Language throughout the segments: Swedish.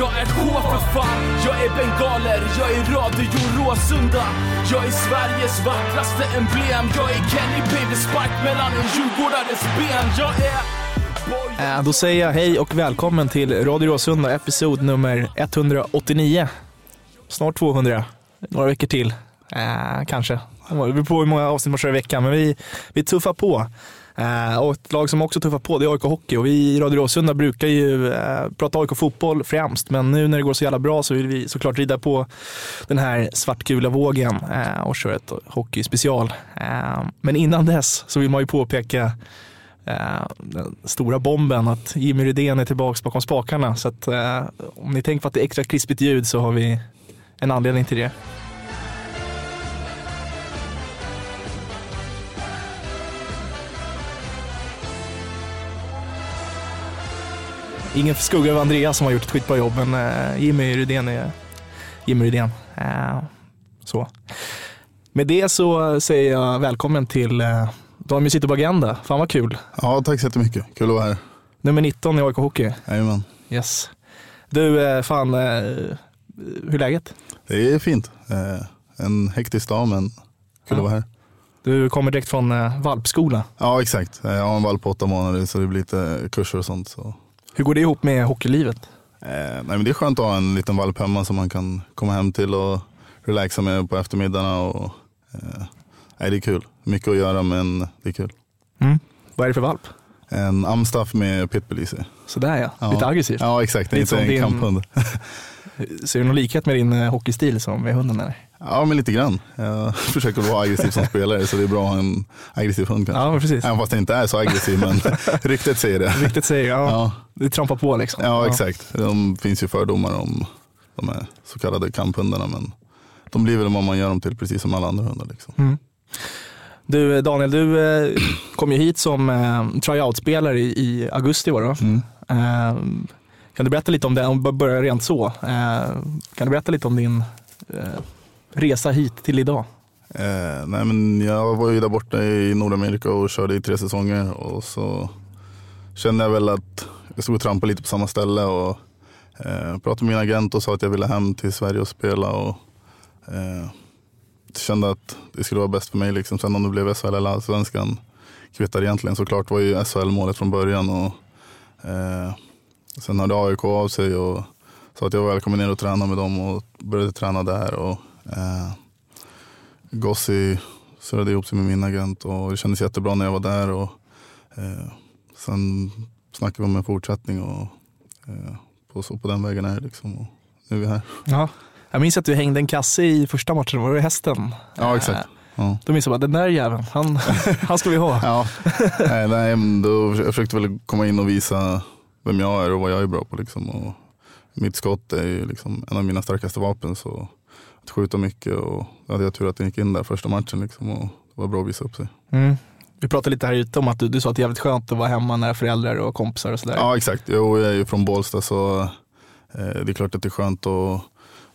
Jag är H för fan. Jag är bengaler, jag är Radio Råsunda. Jag är Sveriges vackraste emblem. Jag är Kenny Baby Spark mellan en djurgårdares ben. Jag är... äh, Då säger jag hej och välkommen till Radio Råsunda, episod nummer 189. Snart 200, några veckor till Äh, kanske. Det beror på hur många avsnitt man kör i veckan, men vi, vi tuffar på. Eh, och ett lag som också tuffar på det är AIK Hockey och vi i Radio Råsunda brukar ju eh, prata AIK Fotboll främst, men nu när det går så jävla bra så vill vi såklart rida på den här svartgula vågen eh, och köra ett hockeyspecial. Eh, men innan dess så vill man ju påpeka eh, den stora bomben att Jimmy Rydén är tillbaka bakom spakarna. Så att, eh, om ni tänker på att det är extra krispigt ljud så har vi en anledning till det. Ingen skugga över Andreas som har gjort ett skitbra jobb, men eh, Jimmy Rydén är Jimmy Rydén. Eh, så. Med det så säger jag välkommen till eh, Daniel sitter på Agenda. Fan vad kul. Ja, tack så jättemycket. Kul att vara här. Nummer 19 i AIK Hockey. Jajamän. Yes. Du, fan, hur är läget? Det är fint. En hektisk dag, men kul Ja. att vara här. Du kommer direkt från valpskola. Ja, exakt. Jag har en valp på åtta månader, så det blir lite kurser och sånt. Så. Hur går det ihop med hockeylivet? Eh, nej, men det är skönt att ha en liten valp hemma som man kan komma hem till och relaxa med på eftermiddagarna. Och, eh, nej, det är kul. Mycket att göra, men det är kul. Vad är det för valp? En amstaff med pitbull i sig. Sådär ja, Ja. lite aggressivt. Ja, exakt. Det är inte en din- kamphund. Ser du någon likhet med din eh, hockeystil som med hunden eller? Ja, men lite grann. Jag försöker vara aggressiv som spelare, så det är bra att ha en aggressiv hund kanske. Ja, precis. Även fast jag inte är så aggressiv, men ryktet säger det. Riktigt säger ja. Ja. Du trampar på liksom. Ja, exakt. De finns ju fördomar om de här så kallade kamphundarna, men de blir väl vad man gör dem till, precis som alla andra hundar. Liksom. Du eh, Daniel, du eh, kom ju hit som eh, tryout-spelare i, i augusti var det va? Mm. Eh, kan du berätta lite om det, om vi börjar rent så. Eh, kan du berätta lite om din eh, resa hit till idag? Eh, nej, men jag var ju där borta i Nordamerika och körde i tre säsonger och så kände jag väl att jag stod och trampade lite på samma ställe och eh, pratade med min agent och sa att jag ville hem till Sverige och spela. Och, eh, kände att det skulle vara bäst för mig. Liksom. Sen om det blev SHL eller Allsvenskan kvittar egentligen. Såklart var ju SHL målet från början. Och, eh, sen hörde AIK av sig och sa att jag var välkommen ner och träna med dem och började träna där. Och, eh, Gossi surrade ihop sig med min agent och det kändes jättebra när jag var där. Och, eh, sen snackade vi om en fortsättning och eh, på, så på den vägen är det. Liksom. Och nu är vi här. Ja. Jag minns att du hängde en kasse i första matchen, var det hästen? Ja, exakt. Eh, Ja. Då minns jag bara, den där jäveln, han, han ska vi ha. Ja, nej, nej, då, jag försökte väl komma in och visa vem jag är och vad jag är bra på. Liksom. Och mitt skott är liksom en av mina starkaste vapen. Så att skjuta mycket och då hade jag tur att jag gick in där första matchen. Liksom, och det var bra att visa upp sig. Mm. Vi pratade lite här ute om att du, du sa att det är jävligt skönt att vara hemma nära föräldrar och kompisar och sådär. Ja exakt, jo, jag är ju från Bålsta så eh, det är klart att det är skönt att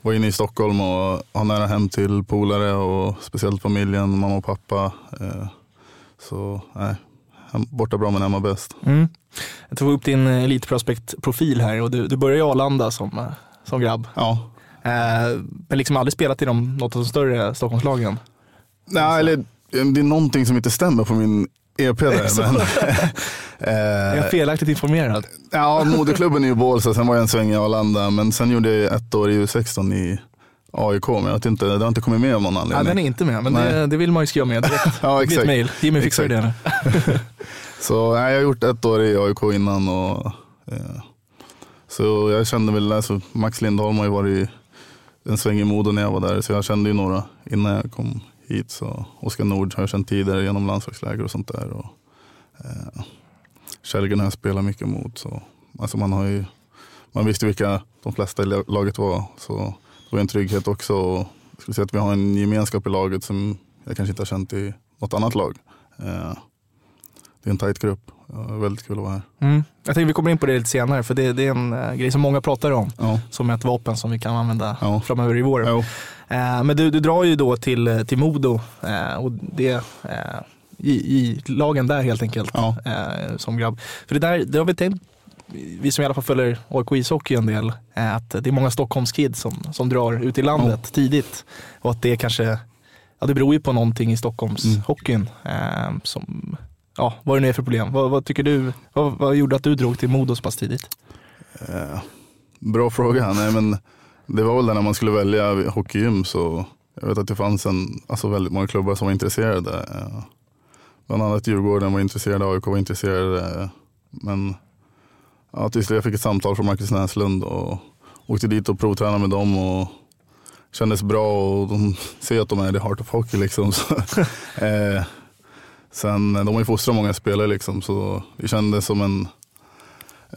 vara inne i Stockholm och ha nära hem till polare och speciellt familjen, mamma och pappa. Eh, så nej, borta bra men hemma bäst. Mm. Jag tog upp din elitprospect-profil här och du, du började i Arlanda som, eh, som grabb. Ja. Eh, men liksom aldrig spelat i de, något av de större Stockholmslagen. Nej, eller det är någonting som inte stämmer på min EP där. men, Är eh, jag felaktigt informerad? ja, moderklubben är ju Bålsta, sen var jag en sväng i Arlanda. Men sen gjorde jag ett år i U16 i AIK, men jag vet inte, det har inte kommit med av någon anledning. den är inte med, men det, det vill man ju skriva med direkt. Ja, blir ett exakt. mejl. Jimmy fixar det Exakt. nu. Så nej, jag har gjort ett år i AIK innan. Och, eh, så jag kände väl, alltså, Max Lindholm har ju varit en sväng i Modo när jag var där. Så jag kände ju några innan jag kom hit. Så Oskar Nord har jag känt tidigare genom landslagsläger och sånt där. Och, eh, Källgren har jag spelat mycket mot. Så, alltså man, har ju, man visste vilka de flesta i laget var. Så det var en trygghet också. Och jag skulle säga att vi har en gemenskap i laget som jag kanske inte har känt i något annat lag. Eh, det är en tajt grupp. Ja, väldigt kul att vara här. Mm. Jag tänker vi kommer in på det lite senare, för det, det är en eh, grej som många pratar om. Ja. Som ett vapen som vi kan använda Ja. framöver i vår. Jo. Eh, men du, du drar ju då till, till Modo eh, och det eh, i, i lagen där helt enkelt Ja. eh, som grabb. För det där, det har vi tänkt, vi som i alla fall följer AIK ishockey en del, eh, att det är många Stockholmskids som, som drar ut i landet tidigt. Och att det kanske, ja det beror ju på någonting i Stockholmshockeyn. Eh, som, ja, vad det nu är för problem. Vad, vad tycker du, vad, vad gjorde att du drog till Modo så pass tidigt? Eh, bra fråga. Nej, men det var väl när man skulle välja hockeygym så jag vet att det fanns en, alltså väldigt många klubbar som var intresserade. Eh, bland annat Djurgården var intresserade, AIK var intresserade. Eh, men ja, till slut jag fick ett samtal från Marcus Näslund och åkte dit och provtränade med dem. och Kändes bra och de ser att de är i Heart of Hockey. Liksom. Så, eh, sen, de har ju fostrat många spelare liksom, så det kändes som en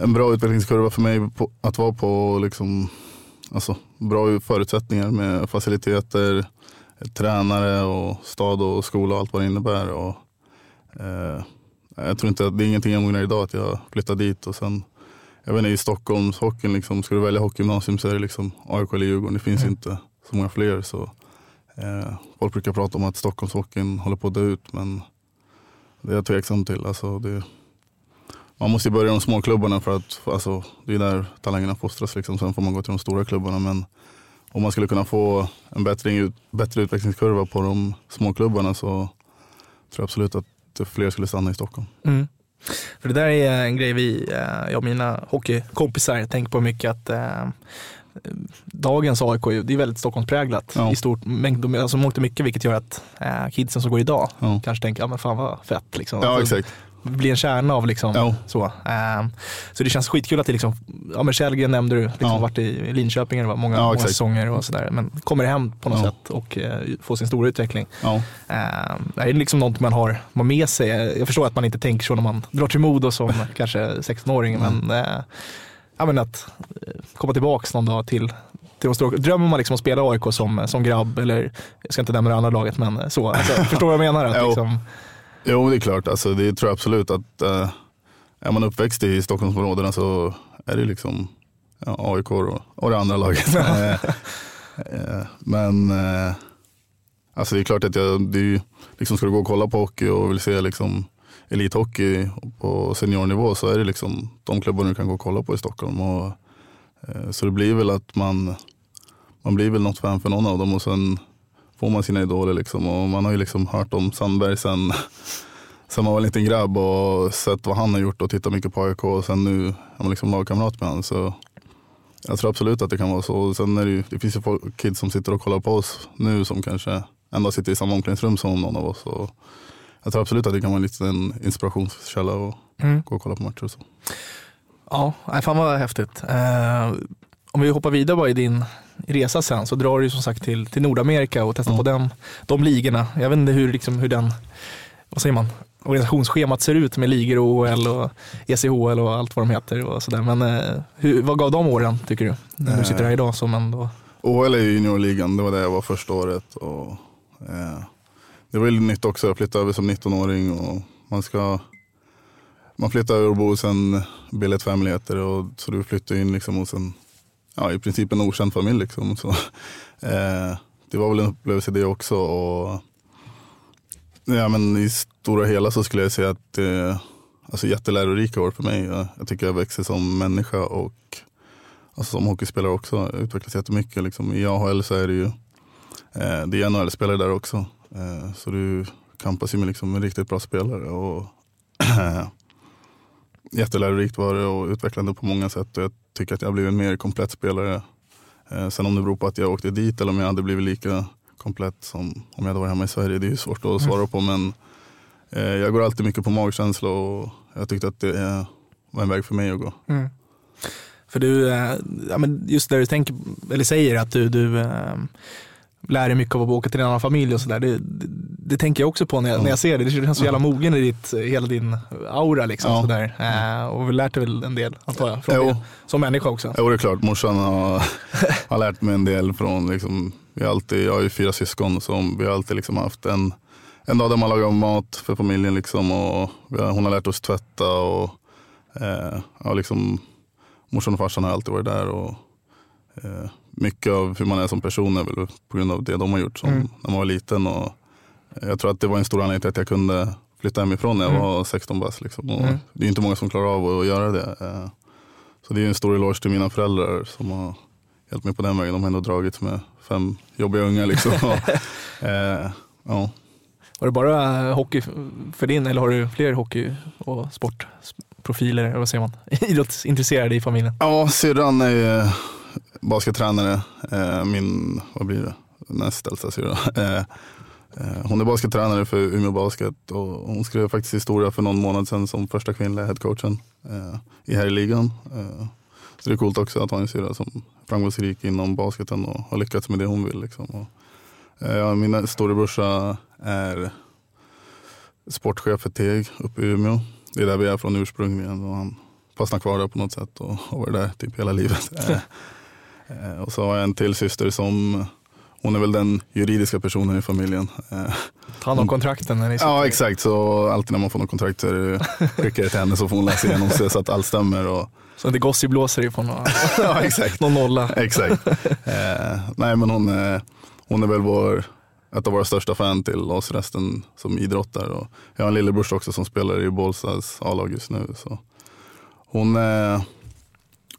en bra utvecklingskurva för mig på, att vara på liksom, alltså, bra förutsättningar med faciliteter, tränare och stad och skola och allt vad det innebär. Och, eh, jag tror inte att det är ingenting jag ångrar idag att jag flyttade dit och sen jag vet inte, i Stockholmshockeyn, liksom, ska du välja hockeygymnasium så är det liksom AIK eller Djurgården. Det finns inte så många fler. Så, eh, folk brukar prata om att Stockholmshockeyn håller på att dö ut men det är jag tveksam till. Alltså, det, man måste ju börja i de små klubbarna för att alltså, det är där talangerna fostras. Liksom. Sen får man gå till de stora klubbarna. Men om man skulle kunna få en bättre, bättre utvecklingskurva på de små klubbarna så tror jag absolut att fler skulle stanna i Stockholm. Mm. För det där är en grej vi, eh, jag och mina hockeykompisar tänker på mycket att eh, dagens AIK det är väldigt Stockholmspräglat Ja. i stort de- alltså mångt och mycket vilket gör att eh, kidsen som går idag Ja. kanske tänker, ja men fan vad fett liksom. Ja Alltså, exakt. blir en kärna av liksom Ja. så. Eh, så det känns skitkul att det liksom, ja men Källgren nämnde du, liksom Ja. varit i Linköping, det var många, Ja, många säsonger och sådär. Men kommer hem på något sätt och eh, får sin stora utveckling. Eh, det är liksom något man har man med sig. Jag förstår att man inte tänker så när man drar till Modo som kanske 16-åring. Men, eh, ja, men att eh, komma tillbaka någon dag till, till de stora. Drömmer man liksom att spela AIK som, som grabb, eller jag ska inte nämna det andra laget, men så. Alltså, förstår vad jag menar? Att, Jo. liksom, Jo det är klart, alltså, det tror jag absolut att eh, är man uppväxt i Stockholmsområdena så är det liksom ja, AIK och, och det andra laget. Eh, eh, Men eh, alltså det är klart att jag, det är, ju- liksom, ska du gå och kolla på hockey och vill se liksom, elithockey på seniornivå så är det liksom de klubbarna du kan gå och kolla på i Stockholm. Och, eh, så det blir väl att man, man blir väl något fan för någon av dem och sen får man sina idoler. Liksom. Och man har ju liksom hört om Sandberg sen, sen man var en liten grabb och sett vad han har gjort och tittat mycket på AIK och sen nu är man liksom lagkamrat med honom. Så jag tror absolut att det kan vara så. Och Sen är det, ju, det finns ju folk, kids som sitter och kollar på oss nu som kanske ändå sitter i samma omklädningsrum som någon av oss. Och jag tror absolut att det kan vara en liten inspirationskälla och mm. gå och kolla på matcher och så. Ja, fan vad häftigt. Eh, om vi hoppar vidare bara i din resa sen så drar du som sagt till, till Nordamerika och testar Ja. på den, de ligorna. Jag vet inte hur, liksom, hur den, vad säger man, organisationsschemat ser ut med ligor och OL och ECHL och allt vad de heter och sådär. Men eh, hur, vad gav de åren tycker du? När du Eh. sitter här idag som ändå, OL är ju juniorligan, det var där jag var första året. Och, eh, det var ju nytt också, jag flyttade över som 19-åring och man ska man flyttar över och bor hos en billigt familj heter det, och så du flyttar in liksom hos en, ja i princip en okänd familj liksom. Så, eh, det var väl en upplevelse det också och ja men i stora hela så skulle jag säga att det, alltså, jättelärorika år för mig. Jag, jag tycker jag växer som människa och alltså, som hockeyspelare också. Jag Utvecklas jättemycket. Liksom. I AHL så är det ju eh, det är NHL-spelare där också. Eh, så du kampas ju med liksom en riktigt bra spelare. Och jättelärorikt var det och utvecklande på många sätt. Och jag tycker att jag har blivit en mer komplett spelare. Eh, sen om det beror på att jag åkte dit eller om jag hade blivit lika komplett som om jag hade varit hemma i Sverige. Det är ju svårt att svara på men eh, jag går alltid mycket på magkänsla och jag tyckte att det var en väg för mig att gå. Mm. För du, ja, men just det du tänker, eller säger att du, du lär dig mycket av att åka till en annan familj och sådär. Det, det, det, tänker jag också på när jag, när jag ser det. Det känns så jävla mogen i ditt, hela din aura liksom. Ja. Sådär. Äh, och vi lärt dig väl en del antar jag, från jo. det, som människa också. Jo det är klart, morsan har, har lärt mig en del från, liksom, vi alltid, jag har ju fyra syskon så vi har alltid liksom haft en, en dag där man lagar mat för familjen liksom, och har, hon har lärt oss tvätta och eh, ja, liksom, morsan och farsan har alltid varit där. Och, eh, mycket av hur man är som person är väl på grund av det de har gjort som, mm. när man var liten. Och jag tror att det var en stor anledning till att jag kunde flytta hemifrån när jag mm. var 16 bast. Liksom. Mm. Det är inte många som klarar av att göra det. Eh, så det är en stor eloge till mina föräldrar som har hjälpt mig på den vägen. De har ändå dragits med fem jobbiga unga. Liksom. eh, ja. Var det bara hockey för din eller har du fler hockey och sportprofiler, vad säger man, idrottsintresserade i familjen? Ja, syrran är baskettränare. Eh, min, vad blir det, näst äldsta syrra. Eh, eh, hon är baskettränare för Umeå Basket och hon skrev faktiskt historia för någon månad sedan som första kvinnliga headcoachen i här i ligan. Så det är coolt också att ha en syrra som är framgångsrik inom basketen och har lyckats med det hon vill. Liksom. Ja, min storebrorsa är sportchef för Teg uppe i Umeå. Det är där vi är från ursprungligen och han fastnade kvar där på något sätt och har varit där typ hela livet. Eh, och så har jag en till syster som hon är väl den juridiska personen i familjen. Eh, Ta hand om kontrakten när ni Ja exakt, så alltid när man får något kontrakt så är det, skickar det till henne så får hon läsa igenom sig så att allt stämmer. Och... Så inte Gossi blåser ifrån någon, ja, exakt. någon nolla. exakt. Eh, nej men hon, är, hon är väl vår, ett av våra största fan till oss resten som idrottar. Och jag har en lillebror också som spelar i Bålstas A-lag just nu. Så hon, är,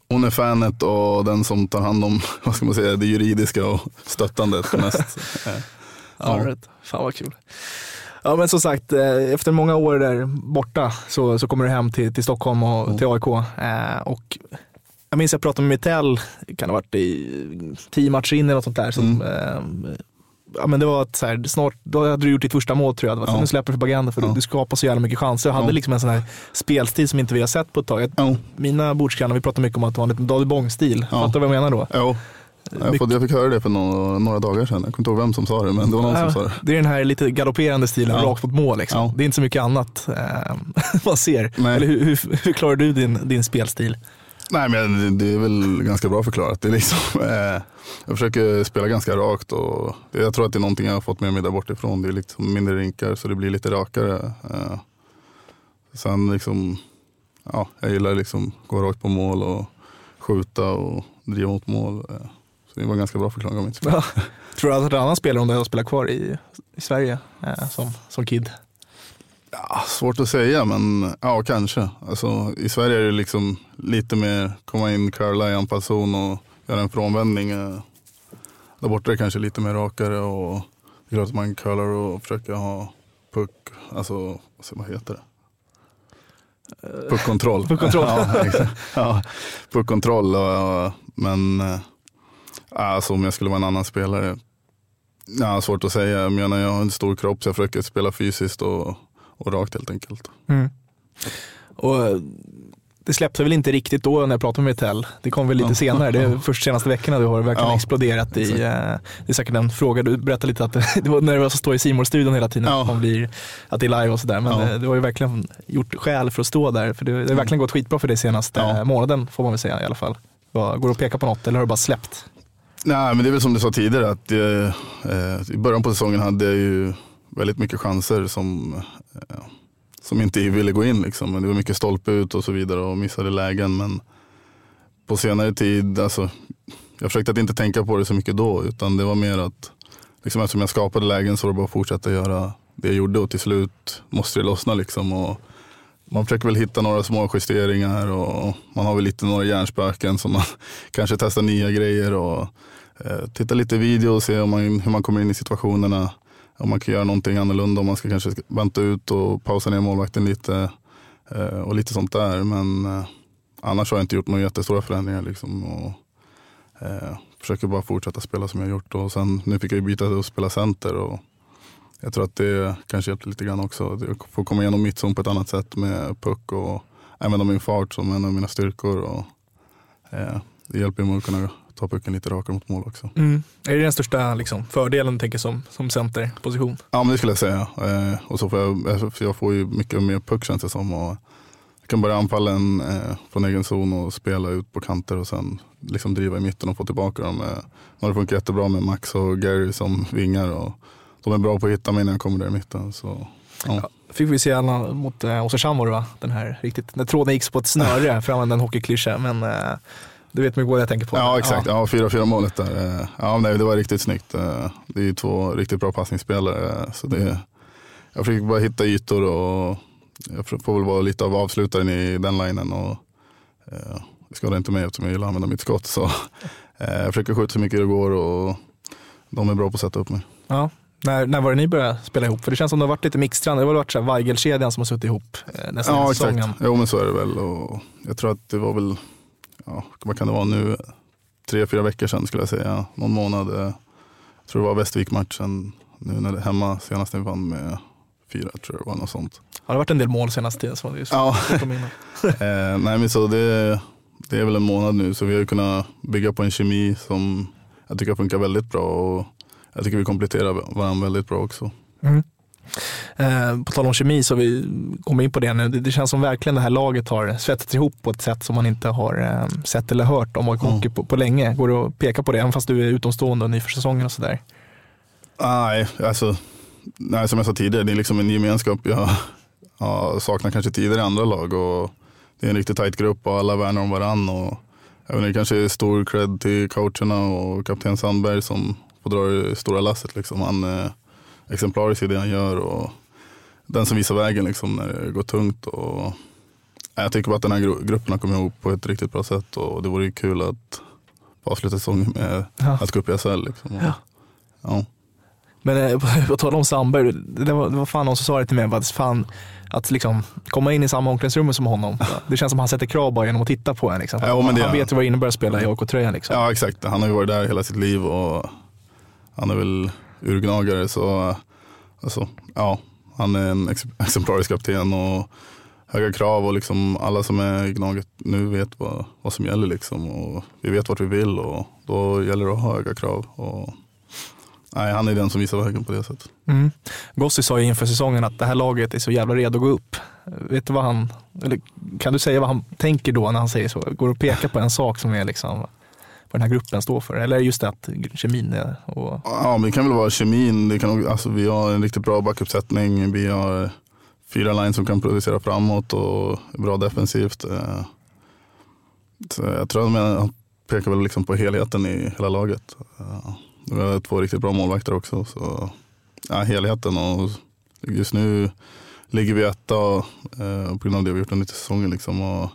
hon är fanet och den som tar hand om vad ska man säga, det juridiska och stöttandet mest. ja. Right. Fan vad kul. Ja men som sagt, eh, efter många år där borta så, så kommer du hem till, till Stockholm och mm. till AIK. Eh, och jag minns jag pratade med Mitell, kan ha varit i tio matcher in eller något sånt där, som mm. eh, ja, men det var att så här, snart, då hade du gjort ditt första mål tror jag. Det var, ja. Nu släpper du för ja. du skapar så jävla mycket chanser. Jag hade ja. liksom en sån här spelstil som inte vi har sett på ett tag. Ja. Mina bordsgrannar, vi pratar mycket om att det var en liten David Bång-stil. Ja. Fattar du vad jag menar då? Ja. Jag, fick, jag fick höra det för några, några dagar sedan. Jag kommer inte ihåg vem som sa det, men det var någon som sa det. Det är den här lite galopperande stilen, ja. rakt mot mål. Liksom. Det är inte så mycket annat eh, man ser. Nej. Eller hur, hur, hur klarar du din, din spelstil? Nej, men det är väl ganska bra förklarat. Det är liksom, eh, jag försöker spela ganska rakt och jag tror att det är någonting jag har fått med mig där bortifrån. Det är liksom mindre rinkar så det blir lite rakare. Eh, sen liksom, ja, jag gillar liksom gå rakt på mål och skjuta och driva mot mål. Eh, så det var en ganska bra förklaring av mitt spel. Ja. Tror du att en annan spelare om du hade spelat kvar i, i Sverige eh, som, som kid? Ja, svårt att säga, men ja, kanske. Alltså, I Sverige är det liksom lite mer komma in, curla i anfallszon och göra en frånvändning. Eh, där borta är det kanske lite mer rakare och det är klart att man curlar och försöker ha puck, alltså vad heter det? Puckkontroll. Puckkontroll. ja, ja, puckkontroll. Men eh, alltså, om jag skulle vara en annan spelare, ja, svårt att säga. Jag menar jag har en stor kropp så jag försöker spela fysiskt och och rakt helt enkelt. Mm. Och eh, det släppte väl inte riktigt då när jag pratade med Tell. Det kom väl lite ja. senare. Det är först senaste veckorna du har verkligen ja. exploderat i, uh, det är säkert en fråga, du berättade lite att det var nervöst att stå i simor studion hela tiden, ja. att, blir, att det är live och sådär. Men ja. du har ju verkligen gjort skäl för att stå där, för det, har verkligen gått skitbra för dig senaste månaden, får man väl säga i alla fall. Går det att peka på något eller har du bara släppt? Nej, men det är väl som du sa tidigare, att eh, i början på säsongen hade jag ju väldigt mycket chanser som, eh, som inte ville gå in. Liksom. Men det var mycket stolpe ut och så vidare och missade lägen. Men på senare tid, alltså, jag försökte att inte tänka på det så mycket då. Utan det var mer att liksom, eftersom jag skapade lägen så var det bara att fortsätta göra det jag gjorde och till slut måste det lossna. Liksom, och man försöker väl hitta några små justeringar och man har väl lite några hjärnspöken som man kanske testar nya grejer och eh, titta lite video och se om man, hur man kommer in i situationerna. Om man kan göra någonting annorlunda, om man ska kanske vänta ut och pausa ner målvakten lite eh, och lite sånt där. Men eh, annars har jag inte gjort några jättestora förändringar. Liksom, och, eh, försöker bara fortsätta spela som jag gjort och sen nu fick jag byta och spela center. Och, jag tror att det kanske hjälpte lite grann också. Jag får komma igenom mittzon på ett annat sätt med puck och använda min fart som en av mina styrkor. Och, eh, det hjälper mig att kunna ta pucken lite rakare mot mål också. Mm. Är det den största liksom, fördelen tänker som, som centerposition? Ja, men det skulle jag säga. Eh, och så får jag, för jag får ju mycket mer puck känns det som. Och jag kan börja anfallen eh, från egen zon och spela ut på kanter och sen liksom driva i mitten och få tillbaka dem. Eh, det funkar jättebra med Max och Gary som vingar. Och, de är bra på att hitta mig när jag kommer där i mitten. Så, ja. Ja, fick vi se alla mot eh, Oskarshamn var det va? Den här riktigt, när tråden gick på ett snöre för att använda en hockeyklyscha. Men eh, du vet mycket vad jag tänker på. Ja exakt, ja, 4-4 målet där. Eh, ja, nej, det var riktigt snyggt. Eh, det är ju två riktigt bra passningsspelare. Så det, jag försöker bara hitta ytor och jag får väl vara lite av avslutaren i den linen. Och, eh, det skadar inte mig eftersom jag gillar att använda mitt skott. Så, eh, jag försöker skjuta så mycket det går och de är bra på att sätta upp mig. Ja. När, när var det ni började spela ihop? För det känns som det har varit lite mixtrande. Det har varit Weigel-kedjan som har suttit ihop eh, nästan Ja hela exakt, säsongen. jo men så är det väl. Och jag tror att det var väl, ja, vad kan det vara nu, tre, fyra veckor sedan skulle jag säga. Någon månad. eh, Jag tror det var Västervik-matchen nu när det hemma senast när vi vann med fyra tror jag det var något sånt. Ja, det har varit en del mål senaste tiden. Så det är just Ja. Eh, nej men så det, det är väl en månad nu så vi har kunnat bygga på en kemi som jag tycker funkar väldigt bra och jag tycker vi kompletterar varandra väldigt bra också. Mm. Eh, på tal om kemi så vi kommer in på det nu. Det, det känns som verkligen det här laget har svetsats ihop på ett sätt som man inte har eh, sett eller hört om AIK hockey på, på länge. Går det att peka på det, även fast du är utomstående och ny för säsongen och sådär? Nej, alltså, nej, som jag sa tidigare, det är liksom en gemenskap jag har saknat kanske tidigare i andra lag. Och det är en riktigt tajt grupp och alla värnar om varandra. Och, jag vet inte, kanske är stor cred till coacherna och kapten Sandberg som får dra det stora lasset. Liksom. Han är exemplarisk i det han gör och den som visar vägen liksom, när det går tungt. Och, jag tycker bara att den här gru- gruppen har kommit ihop på ett riktigt bra sätt och det vore ju kul att avsluta säsongen med Ja. att gå upp i SHL. Liksom. Och, Ja. ja. Men eh, på, tal om Sandberg, det var, det var fan någon som sa det till mig, att, fan, att liksom, komma in i samma omklädningsrum som honom, det känns som att han sätter krav bara genom att titta på en. Liksom. Ja, han han vet ju vad det innebär att spela i AIK-tröjan. Liksom. Ja exakt, han har ju varit där hela sitt liv och han är väl urgnagare så alltså, ja, han är en ex- exemplarisk kapten och höga krav och liksom alla som är i Gnaget nu vet vad, vad som gäller liksom och vi vet vart vi vill och då gäller det att ha höga krav. Och, nej, han är den som visar vägen på det sättet. Mm. Gossi sa ju inför säsongen att det här laget är så jävla redo att gå upp. Vet du vad han, eller kan du säga vad han tänker då när han säger så? Går det att peka på en sak som är liksom vad den här gruppen står för? Eller just det att kemin är och Ja, men det kan väl vara kemin. Det kan, alltså, vi har en riktigt bra backuppsättning. Vi har fyra lines som kan producera framåt och bra defensivt. Eh, så jag tror att man pekar väl liksom på helheten i hela laget. Eh, vi har två riktigt bra målvakter också. Så, ja, helheten och just nu ligger vi etta och, eh, på grund av det vi gjort under säsongen. Liksom, och,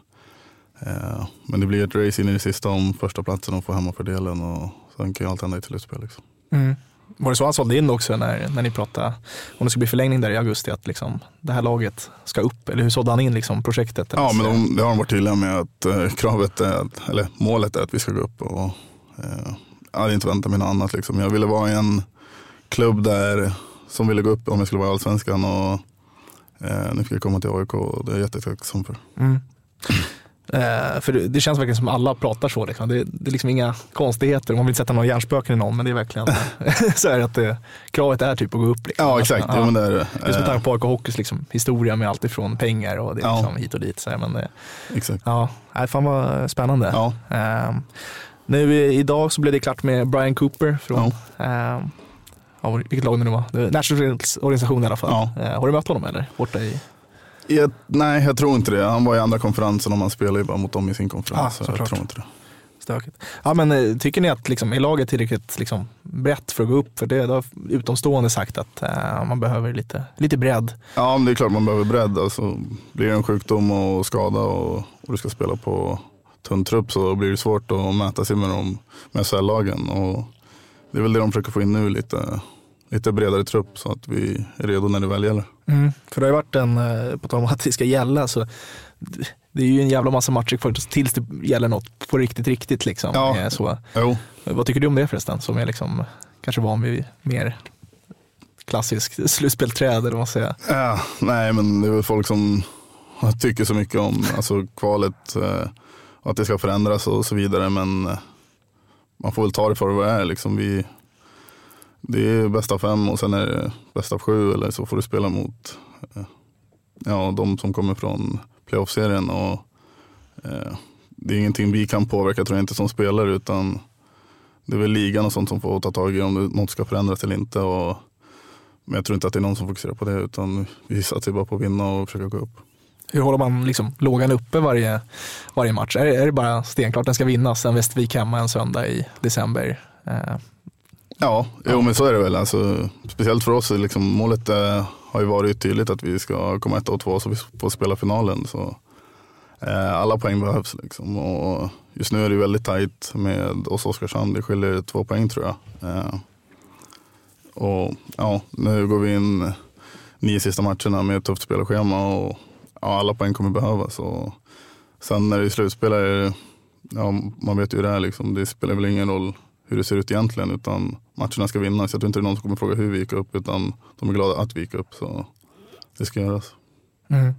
men det blir ett race in i det sista om första platsen och få hemmafördelen. Och sen kan ju allt hända i ett slutspel. Liksom. Mm. Var det så han sålde in också när, när ni pratade om det skulle bli förlängning där i augusti, att liksom, det här laget ska upp? Eller hur sålde han in liksom, projektet? Ja, men de, det har de varit tydliga med att eh, kravet är, eller målet är att vi ska gå upp. Och, eh, jag hade inte väntat mig något annat. Liksom. Jag ville vara i en klubb där, som ville gå upp om jag skulle vara i allsvenskan. Och, eh, nu fick jag komma till AIK och det är jag jättetacksam för. Mm. Eh, för det, det känns verkligen som alla pratar så. Liksom. Det, det är liksom inga konstigheter. Man vill inte sätta några hjärnspöken i någon, men det är verkligen så är att det, kravet är typ att gå upp. Liksom. Ja, exakt. Ja. Men det är det. Just med Eh, tanke på AIK Hockeys liksom, historia med allt ifrån pengar och det är Ja. liksom hit och dit. Så här, men det, exakt. ja, nej, fan vad spännande. Ja. Ehm, nu idag så blev det klart med Brian Cooper från, ehm, ja, vilket lag det nu var? Nationals organisation i alla fall. Ja. Eh, har du mött honom eller? Borta i, Jag, nej, jag tror inte det. Han var i andra konferensen och man spelar ju bara mot dem i sin konferens. Ah, så jag tror inte det. Stökigt. Ja, men eh, tycker ni att liksom, är laget tillräckligt liksom, brett för att gå upp? För det har utomstående sagt att eh, man behöver lite, lite bredd. Ja, men det är klart man behöver bredd. Alltså, blir det en sjukdom och skada och, och du ska spela på tunn trupp så blir det svårt att mäta sig med, de, med SHL-lagen. Det är väl det de försöker få in nu, lite, lite bredare trupp så att vi är redo när det väl gäller. Mm. För det har ju varit en, eh, på tal om att det ska gälla, så det är ju en jävla massa matcher kvar tills det gäller något på riktigt, riktigt. Liksom. Ja. Eh, Så. Jo. Vad tycker du om det förresten? Som är liksom, kanske van vid mer klassisk slutspelträd eller vad man säger. Ja, nej, men det är väl folk som tycker så mycket om alltså, kvalet eh, och att det ska förändras och så vidare. Men eh, man får väl ta det för vad det är. Liksom. Vi, det är bästa av fem och sen är det bästa av sju eller så får du spela mot eh, ja, de som kommer från playoff-serien. Och, eh, det är ingenting vi kan påverka tror jag inte som spelare utan det är väl ligan och sånt som får ta tag i om något ska förändras eller inte. Och, men jag tror inte att det är någon som fokuserar på det utan vi satsar bara på att vinna och försöka gå upp. Hur håller man liksom lågan uppe varje, varje match? Är, är det bara stenklart den ska vinnas, en Västervik hemma en söndag i december? Eh, Ja, jo, men så är det väl. Alltså, speciellt för oss, liksom, målet eh, har ju varit tydligt att vi ska komma ett och två så vi får spela finalen. Så, eh, alla poäng behövs. Liksom. Och just nu är det väldigt tajt med oss och Oskarshamn. Det skiljer två poäng tror jag. Eh, och ja, Nu går vi in nio sista matcherna med ett tufft spelschema och ja, alla poäng kommer behövas. Och sen när det är slutspel, är det, ja, man vet ju hur det är. Liksom. Det spelar väl ingen roll hur det ser ut egentligen utan matcherna ska vinnas. Jag tror inte det är någon som kommer fråga hur vi gick upp utan de är glada att vi gick upp. Så det ska göras. mm.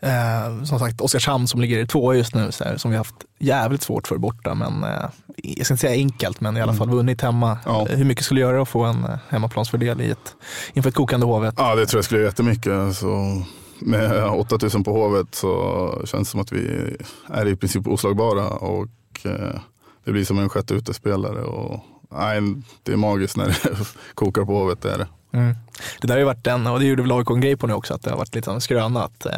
eh, som sagt, Oskarshamn som ligger tvåa just nu, här, som vi haft jävligt svårt för borta. Men eh, jag ska inte säga enkelt, men i alla fall vunnit hemma. Ja. Eh, Hur mycket skulle det göra att få en eh, hemmaplansfördel i ett, inför ett kokande Hovet? Ja det tror jag skulle göra jättemycket. Så med 8000 på Hovet så känns det som att vi är i princip oslagbara och eh, det blir som en sjätte utespelare. Och, nej, det är magiskt när det kokar på Hovet. Det är det. Mm. Det där har ju varit en, och det gjorde väl AIK en grej på nu också, att det har varit lite av en skröna att eh,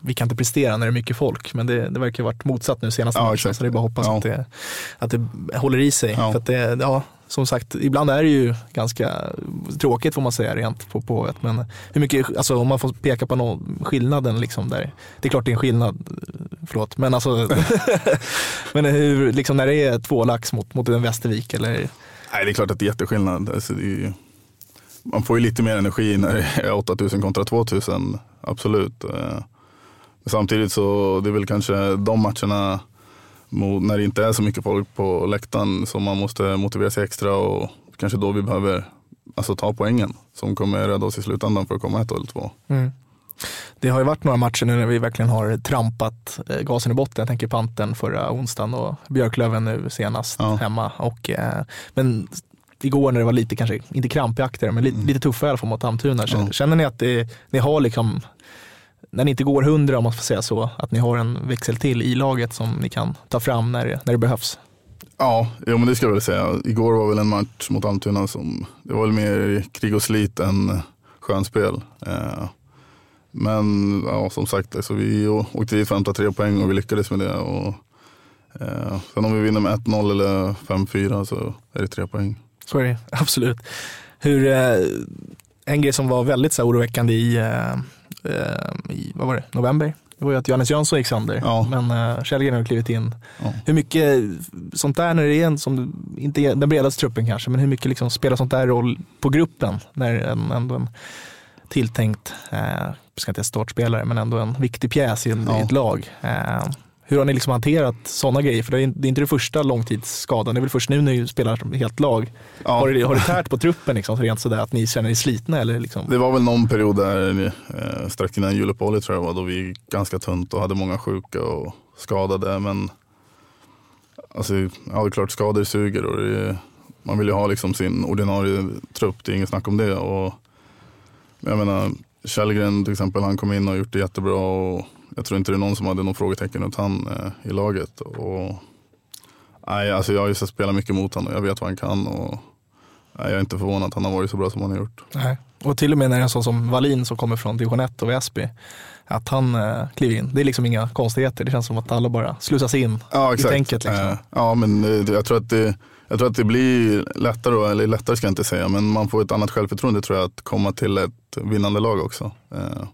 vi kan inte prestera när det är mycket folk. Men det, det verkar ha varit motsatt nu senaste Ja, matchen, exakt. så det är bara att hoppas Ja. att, det, att det håller i sig. Ja. För det, ja, som sagt, ibland är det ju ganska tråkigt får man säga rent på ett, Men hur mycket, alltså om man får peka på någon, skillnaden liksom där. Det är klart det är en skillnad, förlåt. Men alltså, men hur, liksom när det är två lax mot, mot en Västervik eller Nej, det är klart att det är jätteskillnad. Alltså, det är ju, man får ju lite mer energi när det är 8000 kontra 2000, absolut. Eh, men samtidigt så det är väl kanske de matcherna när det inte är så mycket folk på läktaren som man måste motivera sig extra och kanske då vi behöver alltså, ta poängen som kommer rädda oss i slutändan för att komma ett eller två. Mm. Det har ju varit några matcher nu när vi verkligen har trampat eh, gasen i botten. Jag tänker Panten förra onsdagen och Björklöven nu senast Ja. hemma. Och, eh, men igår när det var lite, kanske inte krampjaktigare, men lite, lite tuffare i alla fall mot Almtuna. Mm. Ja. känner ni att det, ni har liksom, när ni inte går hundra om man får säga så, att ni har en växel till i laget som ni kan ta fram när, det- när det behövs? Ja, jo, men det ska jag väl säga. Igår var väl en match mot Almtuna som, det var väl mer krig och slit än skönspel. Eh, men ja, som sagt, alltså, vi åkte dit för att hämta tre poäng och vi lyckades med det. Och, eh, sen om vi vinner med 1-0 eller 5-4 så är det tre poäng. Så är det absolut. Hur, eh, en grej som var väldigt så här, oroväckande i, eh, eh, i vad var det, november, det var ju att Johannes Jönsson gick sönder. Ja. Men eh, Källgren har klivit in. Ja. Hur mycket sånt där när det är en som, inte är den bredaste truppen kanske, men hur mycket liksom spelar sånt där roll på gruppen när en, ändå en tilltänkt, eh, ska inte säga startspelare, men ändå en viktig pjäs i, en, Ja. i ett lag. Eh, hur har ni liksom hanterat sådana grejer? För det är, inte det första långtidsskadan, det är väl först nu när ni spelar helt lag. Ja. Har, det, har det tärt på truppen liksom, så rent sådär att ni känner er slitna? Eller liksom? Det var väl någon period där eh, strax innan juluppehållet tror jag var, då vi gick ganska tunt och hade många sjuka och skadade. Men alltså, ja, det är klart skador suger och det, man vill ju ha liksom sin ordinarie trupp, det är inget snack om det. Och, jag menar, Källgren till exempel, han kom in och gjort det jättebra och jag tror inte det är någon som hade någon frågetecken runt han eh, i laget. Och, nej, alltså jag har ju sett spela mycket mot honom och jag vet vad han kan. Och, nej, jag är inte förvånad att han har varit så bra som han har gjort. Nej. Och till och med när en sån som Wallin som kommer från division 1 och Väsby, att han eh, kliver in. Det är liksom inga konstigheter. Det känns som att alla bara slussas in Ja, i tänket. Liksom. Eh, Ja, men eh, jag tror, att det, jag tror att det blir lättare, då, eller lättare ska jag inte säga, men man får ett annat självförtroende tror jag att komma till ett vinnande lag också. Eh,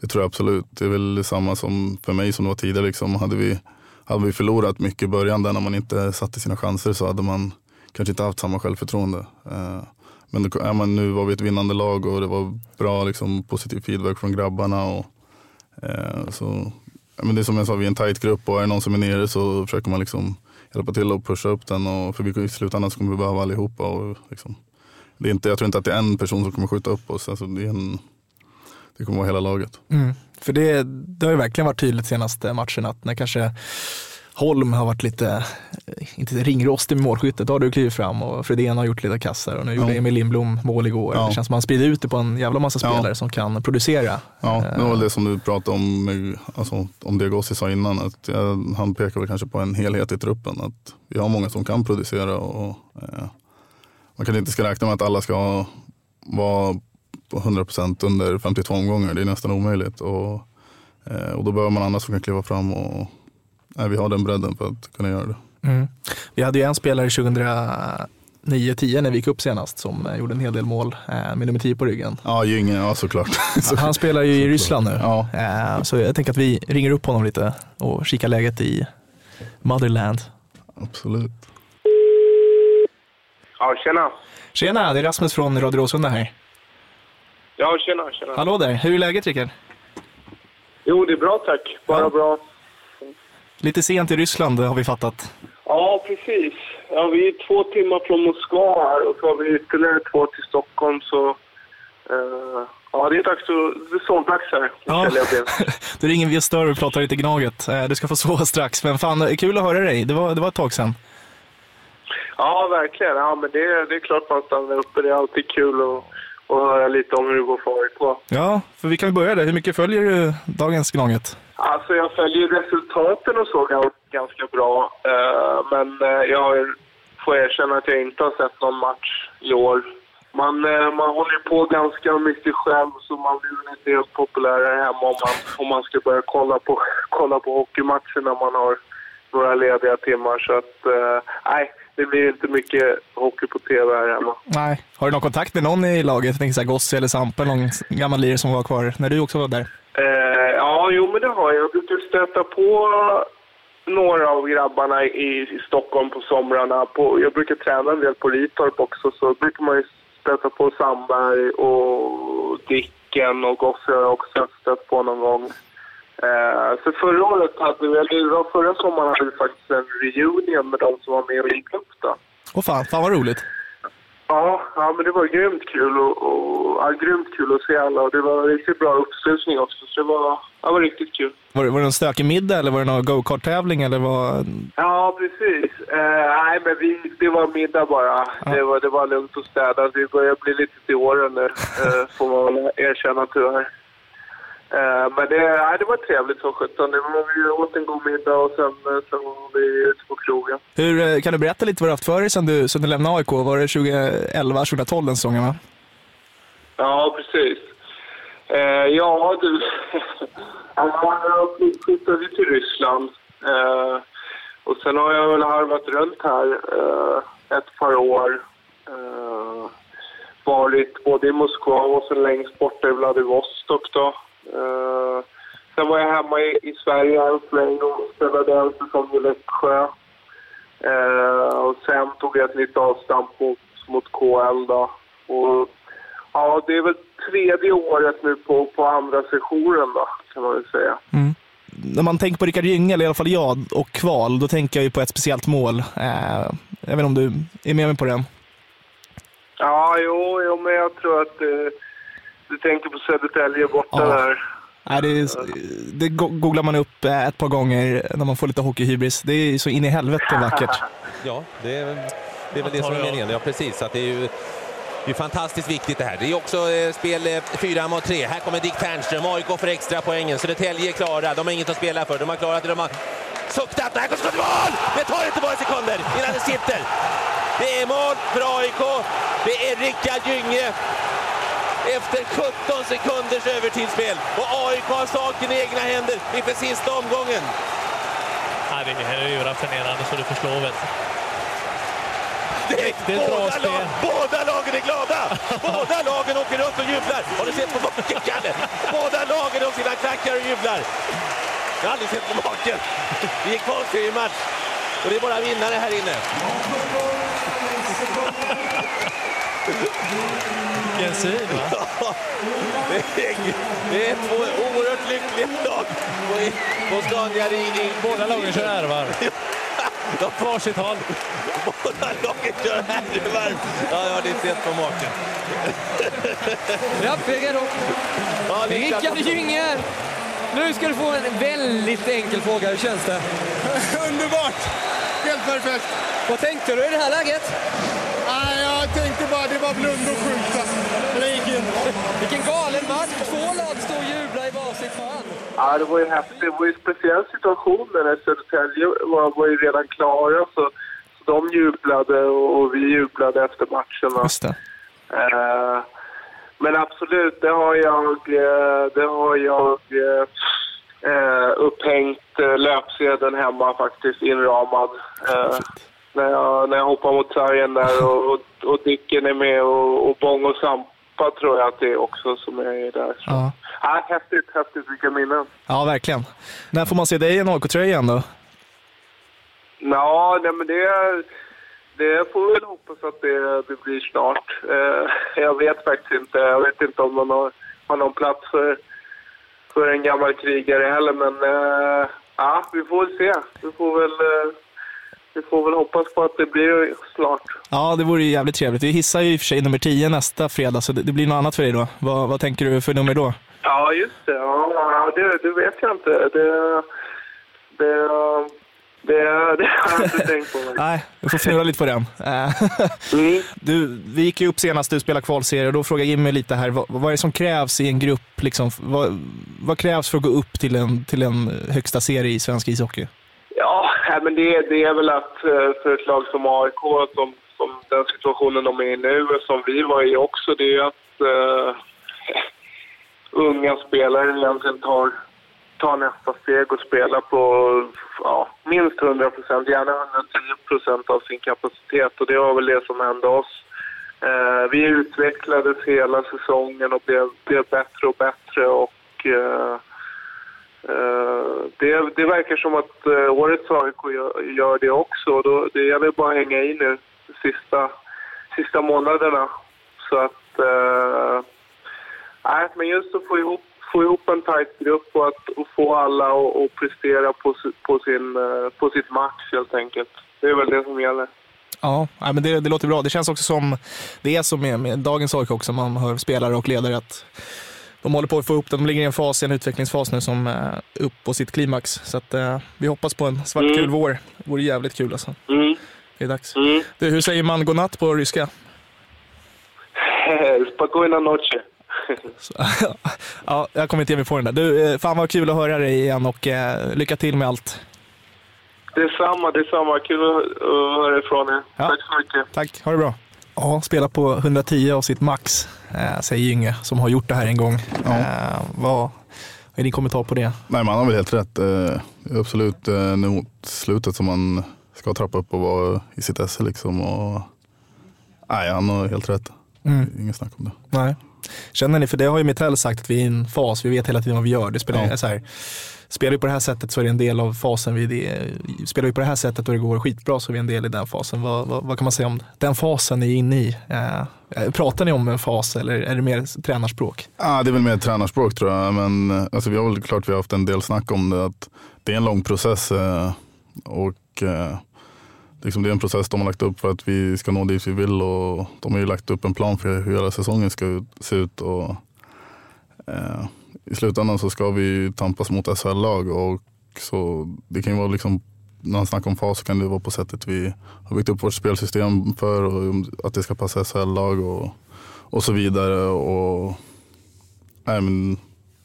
det tror jag absolut. Det är väl samma som för mig som det var tidigare. Liksom. Hade, vi, hade vi förlorat mycket i början där när man inte satte sina chanser så hade man kanske inte haft samma självförtroende. Eh, men det, ja, men nu var vi ett vinnande lag och det var bra liksom, positiv feedback från grabbarna. Och, eh, så, ja, men det är som jag sa, vi är en tight grupp och är det någon som är nere så försöker man liksom hjälpa till att pusha upp den. Och, för vi, i slutändan så kommer vi behöva allihopa. Och, liksom, det är inte, jag tror inte att det är en person som kommer skjuta upp oss. Alltså, det, är en, det kommer vara hela laget. Mm. För det, det har ju verkligen varit tydligt senaste matchen att när kanske Holm har varit lite, eh, inte ringrostig med målskyttet, då har du klivit fram och Fredén har gjort lite kassar och nu gjorde Ja. Emil Lindblom mål igår. Ja. Det känns som att man sprider ut det på en jävla massa Ja. spelare som kan producera. Ja, Eh, det var väl det som du pratade om, med- alltså, om det Gossi sa innan. Att jag, han pekar väl kanske på en helhet i truppen. Att vi har många som kan producera och eh, man kanske inte ska räkna med att alla ska vara på 100% under 52 omgångar. Det är nästan omöjligt. Och, eh, och då behöver man andra som kan kliva fram och nej, vi har den bredden för att kunna göra det. Mm. Vi hade ju en spelare 2009-10 när vi gick upp senast som eh, gjorde en hel del mål eh, med nummer 10 på ryggen. Ja, Gynge, ja såklart. Så, Han spelar ju i Ryssland nu. ja, Eh, Så jag tänker att vi ringer upp honom lite och kikar läget i Motherland. absolut. Ja, tjena. Tjena, det är Rasmus från Radio Råsunda här. Ja, tjena, tjena. Hallå där, hur är läget Rickard? Jo, det är bra tack. Bara Ja. bra. Lite sent i Ryssland har vi fattat. Ja, precis. Ja, vi är två timmar från Moskva här och så har vi ytterligare två till Stockholm så... eh, ja, det är dags att... Det är sovdags här. Ja. Då ringer vi och stör och pratar lite Gnaget. Eh, Du ska få sova strax, men fan kul att höra dig. Det var, det var ett tag sedan. Ja, verkligen. Ja, men det, det är klart man stannar uppe. Det är alltid kul att, att höra lite om hur det går för AIK. Ja, för vi kan börja där. Hur mycket följer du dagens Gnaget? Alltså jag följer resultaten och så gans- ganska bra. Eh, men eh, jag får erkänna att jag inte har sett någon match i år. Man, eh, man håller på ganska mycket själv så man blir väl inte helt populär hemma om man, om man ska börja kolla på, kolla på hockeymatcher när man har några lediga timmar. Så att, nej, det blir inte mycket hockey på tv här hemma. Nej. Har du någon kontakt med någon i laget? Jag tänker så här Gossi eller Sampe, någon gammal lirare som var kvar när du också var där? Eh, ja, jo men det har jag. Jag brukar stöta på några av grabbarna i, i Stockholm på somrarna. På, jag brukar träna en del på Ritorp också, så brukar man ju stöta på Sandberg och Dicken och Gosse har jag också stött på någon gång. Eh, så förra året hade vi, eller förra sommaren hade vi faktiskt en reunion med de som var med och gick upp då. Åh fan, fan vad roligt. Ja, ja, men det var grymt kul och, och ja, grymt kul att se alla och det var riktigt bra uppslutning också. Så det var, ja, var riktigt kul. Var det, var det en stökig middag eller var det någon go-kart-tävling eller vad? Ja, precis. Eh, nej, men vi, det var middag bara. Det, var, det var lugnt och städat. Vi börjar bli lite till åren nu, eh, får man väl erkänna tyvärr. Eh, men det, nej, det var trevligt som sjutton. Vi åt en god middag och sen, eh, sen var vi ute på krogen. Hur, eh, kan du berätta lite vad du haft för dig sen du, sen du lämnade AIK? Var det 2011, 2012 den säsongen va? Ja, precis. Eh, ja, du. Ja, jag flyttade till Ryssland. Eh, och sen har jag väl harvat runt här eh, ett par år. Eh, varit både i Moskva och sen längst borta i Vladivostok då. Eh, sen var jag hemma i, i Sverige en sväng och spelade en säsong i Växjö. Eh, och sen tog jag ett nytt avstamp mot, mot KL då. Och Ja, det är väl tredje året nu på, på andra sessionen då, kan man väl säga. När man tänker på Rickard Gynge, eller i alla fall jag, och kval, då tänker jag ju på ett speciellt mål. Eh, jag vet inte om du är med mig på den? Ja, jo, jo men jag tror att eh, du tänker på Södertälje borta Ja. där. Nej, det, är, det go- googlar man upp eh, ett par gånger när man får lite hockeyhybris. Det är så in i helvete vackert. Ja, det är, det är väl det som är meningen. Ja, precis. Att det är ju det är fantastiskt viktigt det här. Det är också eh, spel eh, fyra mot tre. Här kommer Dick Ternström. AIK för extra poängen. Södertälje är klara. De har inget att spela för. De har klarat det. De har suktat. Här kommer skott i mål! Det tar inte bara sekunder innan det sitter. Det är mål för AIK. Det är Rickard Gynge. Efter 17 sekunders övertidsspel. Och AIK har saken i egna händer inför sista omgången. Ja, det här är ju raffinerande så du förstår väl. Riktigt båda, lag, båda lagen är glada! Båda lagen åker runt och jublar. Har du sett på maken, Kalle? Båda lagen har sina klackar och jublar. Jag har aldrig sett på maken. Det gick konstigt i match. Och det är bara vinnare här inne. Vilken syn, va? det är två oerhört lyckliga lag på, på Scania Riding. Båda lagen kör härvarv. De har varsitt håll. Båda lagen kör härvarv. Ja, jag har inte sett på maken. Rappegger upp. Ja, Rickard Gynge. Nu ska du få en väldigt enkel fråga. Hur känns det? Underbart! Helt perfekt. Vad tänkte du i det här läget? Nej, tänkte bara det var blunda och skjuta. Det gick in. Vilken galen match! Två lag står och jublar i varsitt hörn. Ja, det var ju häftigt. Det var ju en speciell situation när Södertälje var, var ju redan klara. Så, så de jublade och, och vi jublade efter matchen. Just det. Eh, men absolut, det har jag, eh, det har jag eh, eh upphängt löpsedeln hemma faktiskt, inramad. Eh, när, jag, när jag hoppar mot sargen där och, och, och Dicken är med och, och Bång och Sampa tror jag att det är också som är där. Så. Ja. Ja, häftigt, häftigt, vilka minnen. Ja, verkligen. När får man se dig i en AIK-tröja igen då? Ja, nej, men det, det får vi väl hoppas att det, det blir snart. Eh, jag vet faktiskt inte. Jag vet inte om man har, har någon plats för, för en gammal krigare heller, men eh, ja, vi får väl se. Vi får väl... Eh, får väl hoppas på att det blir snart. Ja, det vore ju jävligt trevligt. Vi hissar ju i och för sig nummer 10 nästa fredag, så det, blir något annat för dig då. Vad, vad tänker du för nummer då? Ja, just det. Ja, det, det vet jag inte. Det, det, det, det har jag inte tänkt på. Nej, vi får fnura lite på den. mm. du, vi gick ju upp senast du spelade kvalserie och då frågade Jimmy lite här, vad, vad är det som krävs i en grupp? Liksom, vad, vad krävs för att gå upp till en, till en högsta serie i svensk ishockey? Men det, det är väl att eh, för ett lag som AIK, som, som den situationen de är i nu, som vi var i också, det är att uh, unga spelare egentligen tar, tar nästa steg och spelar på ja, minst 100 procent, gärna 110 procent av sin kapacitet. Och det var väl det som hände oss. Uh, vi utvecklades hela säsongen och blev, blev bättre och bättre. och uh, Eh, det, det verkar som att eh, årets AIK gör, det också. Då, det gäller bara att hänga i nu de sista, sista månaderna. Så att... Äh, men just att få ihop, få ihop en tajt grupp och att och få alla att prestera på, på, sin, på sitt match, helt enkelt. Det är väl det som gäller. Ja, men det, det låter bra. Det känns också som det är som med, med dagens AIK också. Man hör spelare och ledare att de håller på att få ihop det. De ligger i en fas, en utvecklingsfas nu som är upp på sitt klimax. Så att, eh, vi hoppas på en svartkul mm. vår. Det vore jävligt kul alltså. Mm. Det är dags. Mm. Du, hur säger man godnatt på ryska? Spokojna noche. ja, jag kommer inte ge mig på den där. Du, eh, fan vad kul att höra dig igen och eh, lycka till med allt. Detsamma, detsamma. Kul att höra ifrån er. Ja. Tack så mycket. Tack, ha det bra. Ja, spela på 110 av sitt max, eh, säger Gynge som har gjort det här en gång. Ja. Eh, vad, vad är din kommentar på det? Nej, man har väl helt rätt. Eh, absolut eh, nu mot slutet som man ska trappa upp och vara i sitt esse. Liksom, och, nej, han har helt rätt. Mm. Inget snack om det. Nej. Känner ni, för det har ju Mitell sagt att vi är i en fas, vi vet hela tiden vad vi gör. Det spelar ja. så här, spelar vi på det här sättet så är det en del av fasen. Vi det, spelar vi på det här sättet och det går skitbra så är vi en del i den fasen. Vad, vad, vad kan man säga om den fasen ni är inne i? Eh, pratar ni om en fas eller är det mer tränarspråk? Ja, det är väl mer tränarspråk tror jag. Men eh, alltså, vi har väl klart vi har haft en del snack om det. Att det är en lång process eh, och eh, liksom det är en process de har lagt upp för att vi ska nå dit vi vill. Och de har ju lagt upp en plan för hur hela säsongen ska se ut. Och, eh, i slutändan så ska vi tampas mot SHL-lag och så det kan ju vara liksom när man snackar om fas så kan det vara på sättet vi har byggt upp vårt spelsystem för och att det ska passa SHL-lag och, och så vidare. Och, nej, men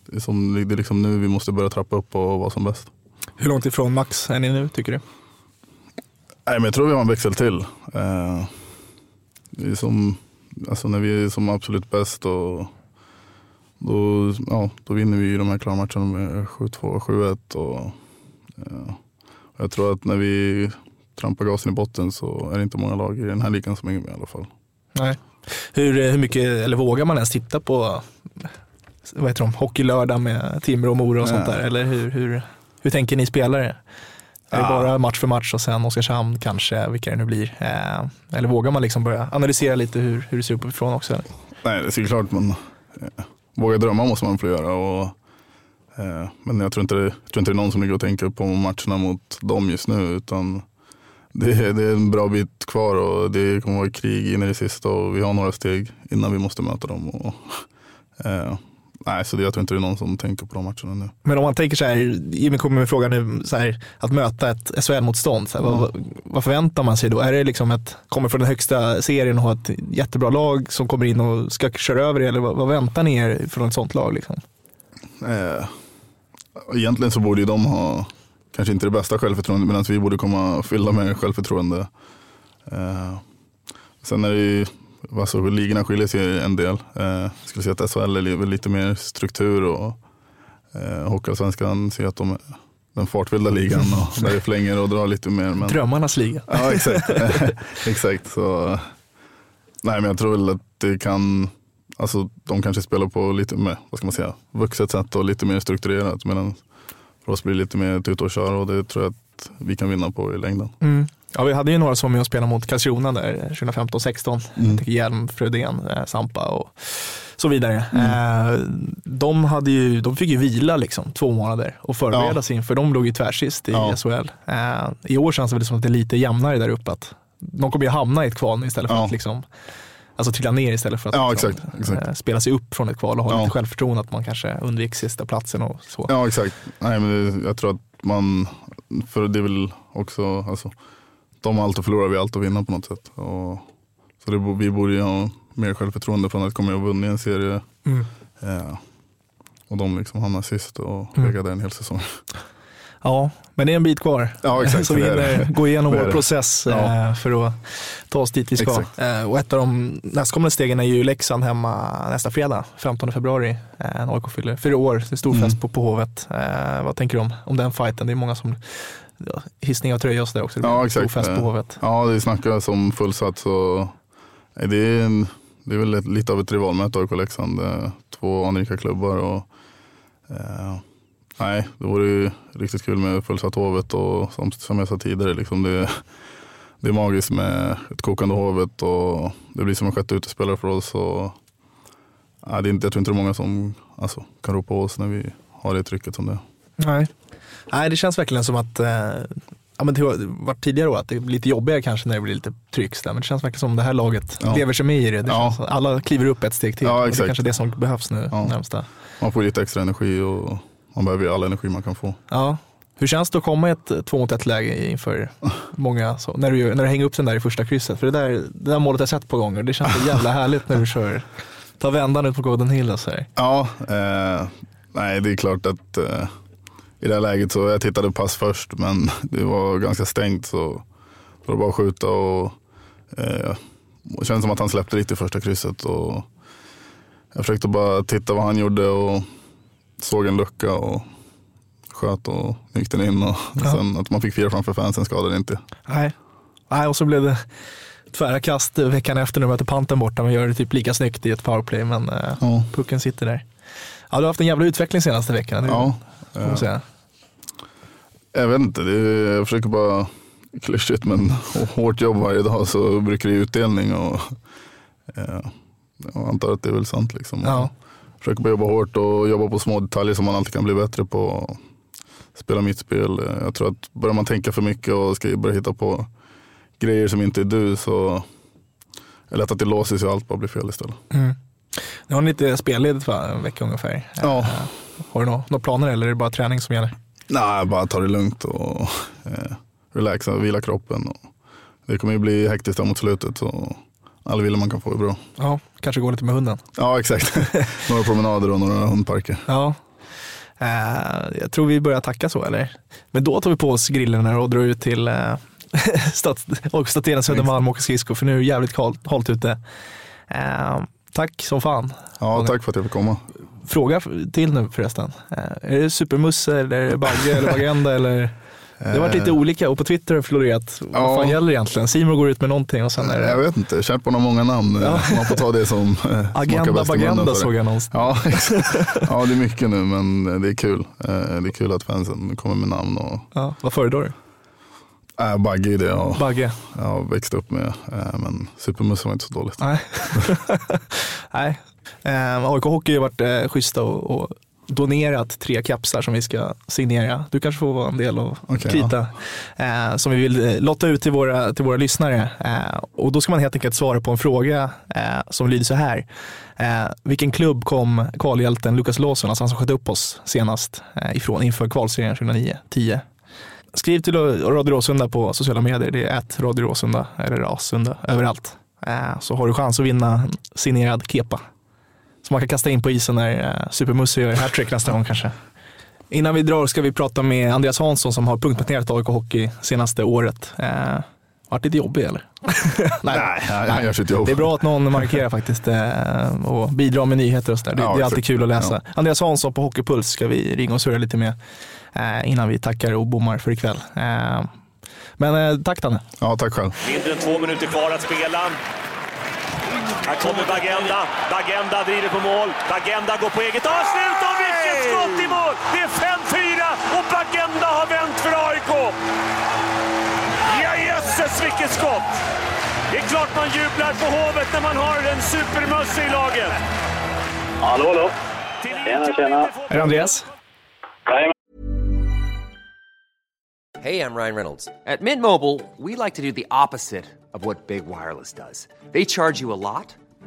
det, är som, det är liksom nu vi måste börja trappa upp och vara som bäst. Hur långt ifrån max är ni nu tycker du? Nej, men jag tror vi har en växel till. Eh, det är som, alltså när vi är som absolut bäst och då, ja, då vinner vi ju de här klara matcherna med 7-2, 7-1 och eh, jag tror att när vi trampar gasen i botten så är det inte många lag i den här ligan som är med i alla fall. Nej. Hur, hur mycket, eller vågar man ens titta på vad heter de, Hockeylördag med Timrå och Mora och sånt Nej. där? Eller hur, hur, hur tänker ni spelare? Är det Ja. bara match för match och sen Oskarshamn kanske, vilka det nu blir? Eh, eller vågar man liksom börja analysera lite hur, hur det ser ut uppifrån också? Eller? Nej, det är klart man eh, Våga drömma måste man få göra. Och, eh, men jag tror, inte det, jag tror inte det är någon som ligger och tänker på matcherna mot dem just nu. Utan det, är- det är en bra bit kvar och det kommer vara krig in i det sista och vi har några steg innan vi måste möta dem. Och, eh, nej, så det, jag tror inte det är någon som tänker på de matcherna nu. Men om man tänker så här, Jimmy kommer med frågan nu, så här, att möta ett SHL-motstånd, här, vad, vad, förväntar man sig då? Är det liksom ett, kommer från den högsta serien och har ett jättebra lag som kommer in och ska köra över er, eller vad, vad väntar ni er från ett sånt lag? Liksom? Eh, egentligen så borde ju de ha kanske inte det bästa självförtroendet medan vi borde komma fyllda med självförtroende. Eh, sen är det ju, alltså, ligorna skiljer sig en del. Eh, jag skulle säga att SHL är lite mer struktur och eh, Hockeyallsvenskan ser att de är den fartfyllda ligan och där det flänger och drar lite mer. Men, Drömmarnas liga. Ja, exakt. exakt. Så, nej, men jag tror väl att det kan, alltså de kanske spelar på lite mer, vad ska man säga, vuxet sätt och lite mer strukturerat. Medan för oss blir det lite mer tuta och köra och det tror jag att vi kan vinna på i längden. Mm. Ja, vi hade ju några som var med och spelade mot Karlskrona där 2015-16. Mm. Jag tänker Hjelm, Frödén, eh, Sampa och så vidare. Mm. Eh, de, hade ju, de fick ju vila liksom, två månader och förbereda Ja. sig inför de låg ju tvärsist i Ja. SHL. Eh, I år känns det väl som att det är lite jämnare där uppe. Att de kommer ju hamna i ett kval istället för Ja. att liksom, alltså trilla ner istället för att Ja, liksom, exakt, exakt. eh, spela sig upp från ett kval och ha Ja. lite självförtroende att man kanske undviker sista platsen och så. Ja, exakt. Nej, men det, jag tror att man, för det är väl också, alltså, de har allt att förlora, vi har allt att vinna på något sätt. Och, så det, vi borde ju ha mer självförtroende från att komma och vunnit en serie. Mm. Eh, och de liksom hamnar sist och Mm. legat där en hel säsong. Ja, men det är en bit kvar. Ja, exakt. Så vi hinner gå igenom vår process Ja. eh, för att ta oss dit vi ska. Exakt. Eh, Och ett av de nästkommande stegen är ju Leksand hemma nästa fredag, 15 februari. Eh, AIK fyller fyra år, det är stor Mm. fest på, på Hovet. Vad tänker du om, om den fighten? Det är många som ja, hissning av tröja och sådär också. Det Ja, exakt. fest på Hovet. Ja, det snackas om fullsatt så det är, en, det är väl ett, lite av ett rivalmöte AIK Leksand. Två anrika klubbar och eh, nej, det vore ju riktigt kul med fullsatt Hovet och som, som jag sa tidigare, liksom det, det är magiskt med ett kokande Hovet och det blir som en sjätte utespelare för oss. Och, nej, det är inte, jag tror inte det är många som alltså, kan ropa på oss när vi har det trycket som det är. Nej. Nej, det känns verkligen som att eh, Ja, men det har varit tidigare år att det är lite jobbigare kanske när det blir lite tryck. Men det känns verkligen som det här laget Ja. lever sig med i det. det Ja. känns, alla kliver upp ett steg till. Ja, det är kanske det som behövs nu Ja. närmsta. Man får lite extra energi och man behöver all energi man kan få. Ja. Hur känns det att komma i ett två mot ett läge inför många, så, när, du, när du hänger upp den där i första krysset? För det där, det där målet har jag sett på gånger. Det känns så jävla härligt när du kör, tar vändan ut på Golden Hill och så här. Ja, eh, nej det är klart att eh, i det här läget så jag tittade pass först men det var ganska stängt så det var bara att skjuta och eh, det kändes som att han släppte lite i första krysset och jag försökte bara titta vad han gjorde och såg en lucka och sköt och gick den in och Ja. sen att man fick fira framför fansen skadade inte. Nej. Nej, och så blev det tvära kast veckan efter när du möter panten borta. Men gör det typ lika snyggt i ett powerplay, men eh, Ja. pucken sitter där. Ja, du har haft en jävla utveckling senaste veckan. Ja, får man eh, säga. Jag vet inte, är, jag försöker bara klyschigt men hårt jobb varje dag så brukar det ge utdelning och eh, jag antar att det är väl sant. Liksom. Ja. Försöker bara jobba hårt och jobba på små detaljer som man alltid kan bli bättre på. Spela mitt spel. Eh, Jag tror att börjar man tänka för mycket och ska börja hitta på grejer som inte är du så är det lätt att det låser sig och allt bara blir fel istället. Mm. Nu har ni lite spelledigt va? en vecka ungefär. Ja. Har du några, några planer eller är det bara träning som gäller? Nej, bara ta det lugnt och eh, relaxa och vila kroppen. Och det kommer ju bli hektiskt där mot slutet så all vila man kan få är bra. Ja, kanske gå lite med hunden. Ja, exakt. några promenader och några hundparker. Ja. Eh, jag tror vi börjar tacka så eller? Men då tar vi på oss grillorna och drar ut till eh, och Statena Södermalm och åker skridskor för nu är det jävligt halt ute. Eh, tack som fan. Ja, tack för att jag fick komma. Fråga till nu förresten. Eh, är det Supermusse eller Bagge eller Bagenda eller? Det har varit lite olika och på Twitter har det florerat. Vad Ja. fan gäller egentligen? Simon går ut med någonting och sen är Jag det vet inte, Kämpan har många namn. Ja. Man får ta det som eh, Agenda Bagenda såg jag någonstans. Ja, ja, det är mycket nu men det är kul. Eh, Det är kul att fansen kommer med namn. Och, Ja, vad föredrar du? äh, Bagge är det jag, Bagge? jag har växt upp med. Eh, Men Supermusse var inte så dåligt. Nej. Nej. Eh, AIK Hockey har varit eh, schyssta och, och donerat tre kapslar som vi ska signera. Du kanske får vara en del och Okej, krita. Eh, som vi vill eh, lotta ut till våra, till våra lyssnare. Eh, och då ska man helt enkelt svara på en fråga eh, som lyder så här. Eh, vilken klubb kom kvalhjälten Lukas Lawson, alltså han som sköt upp oss senast eh, ifrån inför kvalserien 2009-10? Skriv till Radio Råsunda på sociala medier. Det är ett Radio Råsunda eller Rasunda överallt. Så har du chans att vinna signerad kepa. Som man kan kasta in på isen när eh, Supermusse gör hattrick nästa gång kanske. Innan vi drar ska vi prata med Andreas Hansson som har punktmarkerat AIK Hockey senaste året. Eh, varit lite jobbig eller? Nej, han- han gör sitt jobb. Det är bra att någon markerar faktiskt eh, och bidrar med nyheter och sådär. Det, Ja, det är alltid kul att läsa. Ja. Andreas Hansson på Hockeypuls ska vi ringa och surra lite med eh, innan vi tackar och bommar för ikväll. Eh, men eh, tack Danne. Ja, tack själv. Mindre än två minuter kvar att spela. Här kommer Bagenda. Bagenda driver på mål. Bagenda går på eget avslut och vilket skott i mål! Det är 5-4 och Bagenda har vänt för AIK. Ja, jösses vilket skott! Det är klart man jublar på Hovet när man har en supermössa i laget. Hallå, hallå. Tjena, tjena. Är det Andreas? Hey, I'm Ryan Reynolds. At Mint Mobile, we like to do the opposite of what Big Wireless does. They charge you a lot,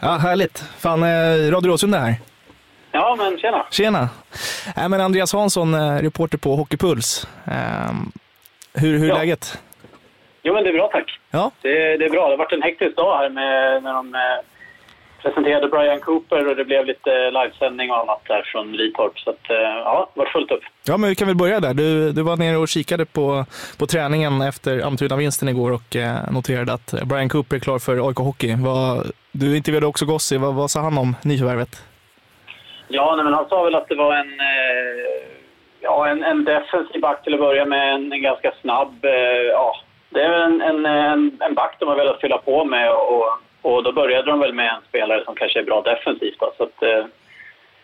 Ja, härligt. Fan, eh, Radio Råsunda här. Ja, men tjena. Tjena. Äh, men Andreas Hansson, eh, reporter på Hockeypuls. Ehm, hur hur är Ja. läget? Jo, men det är bra tack. Ja. Det, det är bra. Det har varit en hektisk dag här med, när de eh, presenterade Brian Cooper och det blev lite livesändning och annat där från Litorp. Så att, eh, ja, det var fullt upp. Ja, men vi kan väl börja där. Du, du var nere och kikade på, på träningen efter Almtuna-vinsten igår och eh, noterade att Brian Cooper är klar för AIK Hockey. Vad, du intervjuade också Gossi. Vad, vad sa han om nyförvärvet? Ja, nej, men han sa väl att det var en, eh, ja, en, en defensiv back till att börja med. En, en ganska snabb... Eh, ja, det är en, en, en back de har velat fylla på med och, och då började de väl med en spelare som kanske är bra defensivt. Då, så att, eh,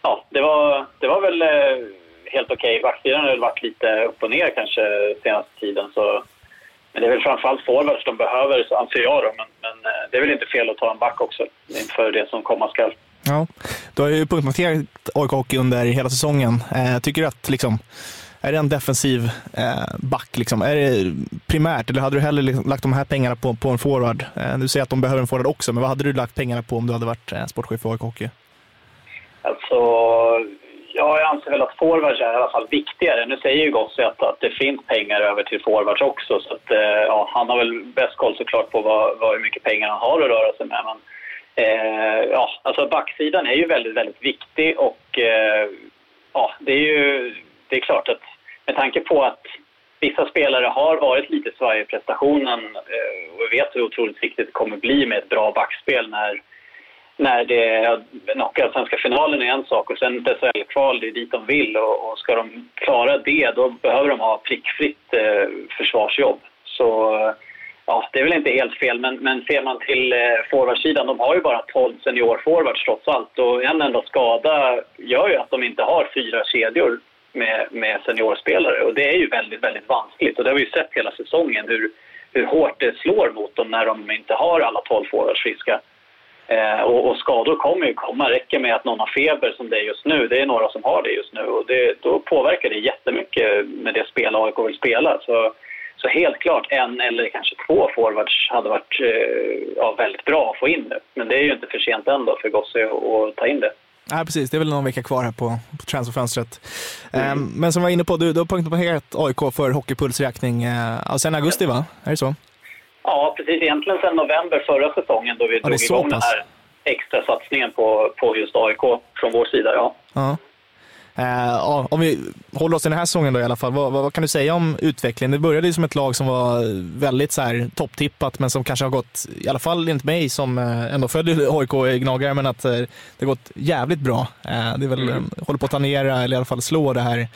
ja, det var, det var väl eh, helt okej. Backsidan har väl varit lite upp och ner kanske senaste tiden. Så, men det är väl framförallt forwards de behöver, så anser jag. Då. Men, men eh, det är väl inte fel att ta en back också inför det som komma skall. Ja, du har ju punktmarkerat AIK Hockey under hela säsongen. Eh, tycker du att liksom, är det en defensiv eh, back? Liksom? Är det primärt, eller hade du hellre liksom lagt de här pengarna på, på en forward? Eh, du säger att de behöver en forward också, men vad hade du lagt pengarna på om du hade varit eh, sportchef för AIK Hockey? Alltså, ja, jag anser väl att forwards är i alla fall viktigare. Nu säger ju Gossi att, att det finns pengar över till forwards också. Så att, eh, ja, han har väl bäst koll såklart på vad, vad, hur mycket pengar han har att röra sig med. Men, eh, ja, alltså backsidan är ju väldigt, väldigt viktig och eh, ja, det är ju det är klart att med tanke på att vissa spelare har varit lite svajiga i prestationen eh, och vi vet hur otroligt viktigt det kommer bli med ett bra backspel när, när det knockar svenska finalen är en sak och sen ett SHL-kval, det är dit de vill och, och ska de klara det då behöver de ha prickfritt eh, försvarsjobb. Så ja, det är väl inte helt fel, men, men ser man till eh, forwardsidan, de har ju bara 12 seniorforwards trots allt och en enda skada gör ju att de inte har fyra kedjor med, med seniorspelare och det är ju väldigt, väldigt vanskligt och det har vi ju sett hela säsongen hur, hur hårt det slår mot dem när de inte har alla 12 forwards friska. Eh, och, och, skador kommer ju komma. Det räcker med att någon har feber som det är just nu. Det är några som har det just nu och det, då påverkar det jättemycket med det spel AIK vill spela. Så, så helt klart en eller kanske två forwards hade varit eh, ja, väldigt bra att få in nu. Men det är ju inte för sent än för Gosse att ta in det. Nej, precis. Det är väl någon vecka kvar här på, på transferfönstret. Mm. Um, men som jag var inne på, du, du har poängterat AIK för Hockeypulsräkning uh, sen augusti, va? Är det så? Ja, precis. Egentligen sen november förra säsongen då vi ja, drog igång den här extra satsningen på, på just AIK från vår sida. Ja. ja. Uh, om vi håller oss i den här säsongen då i alla fall, vad, vad, vad, kan du säga om utvecklingen? Det började ju som ett lag som var väldigt så här, topptippat, men som kanske har gått, i alla fall enligt mig som uh, ändå följer AIK gnagare, men att uh, det har gått jävligt bra. det är väl, mm. håller på att tangera, eller i alla fall slå det här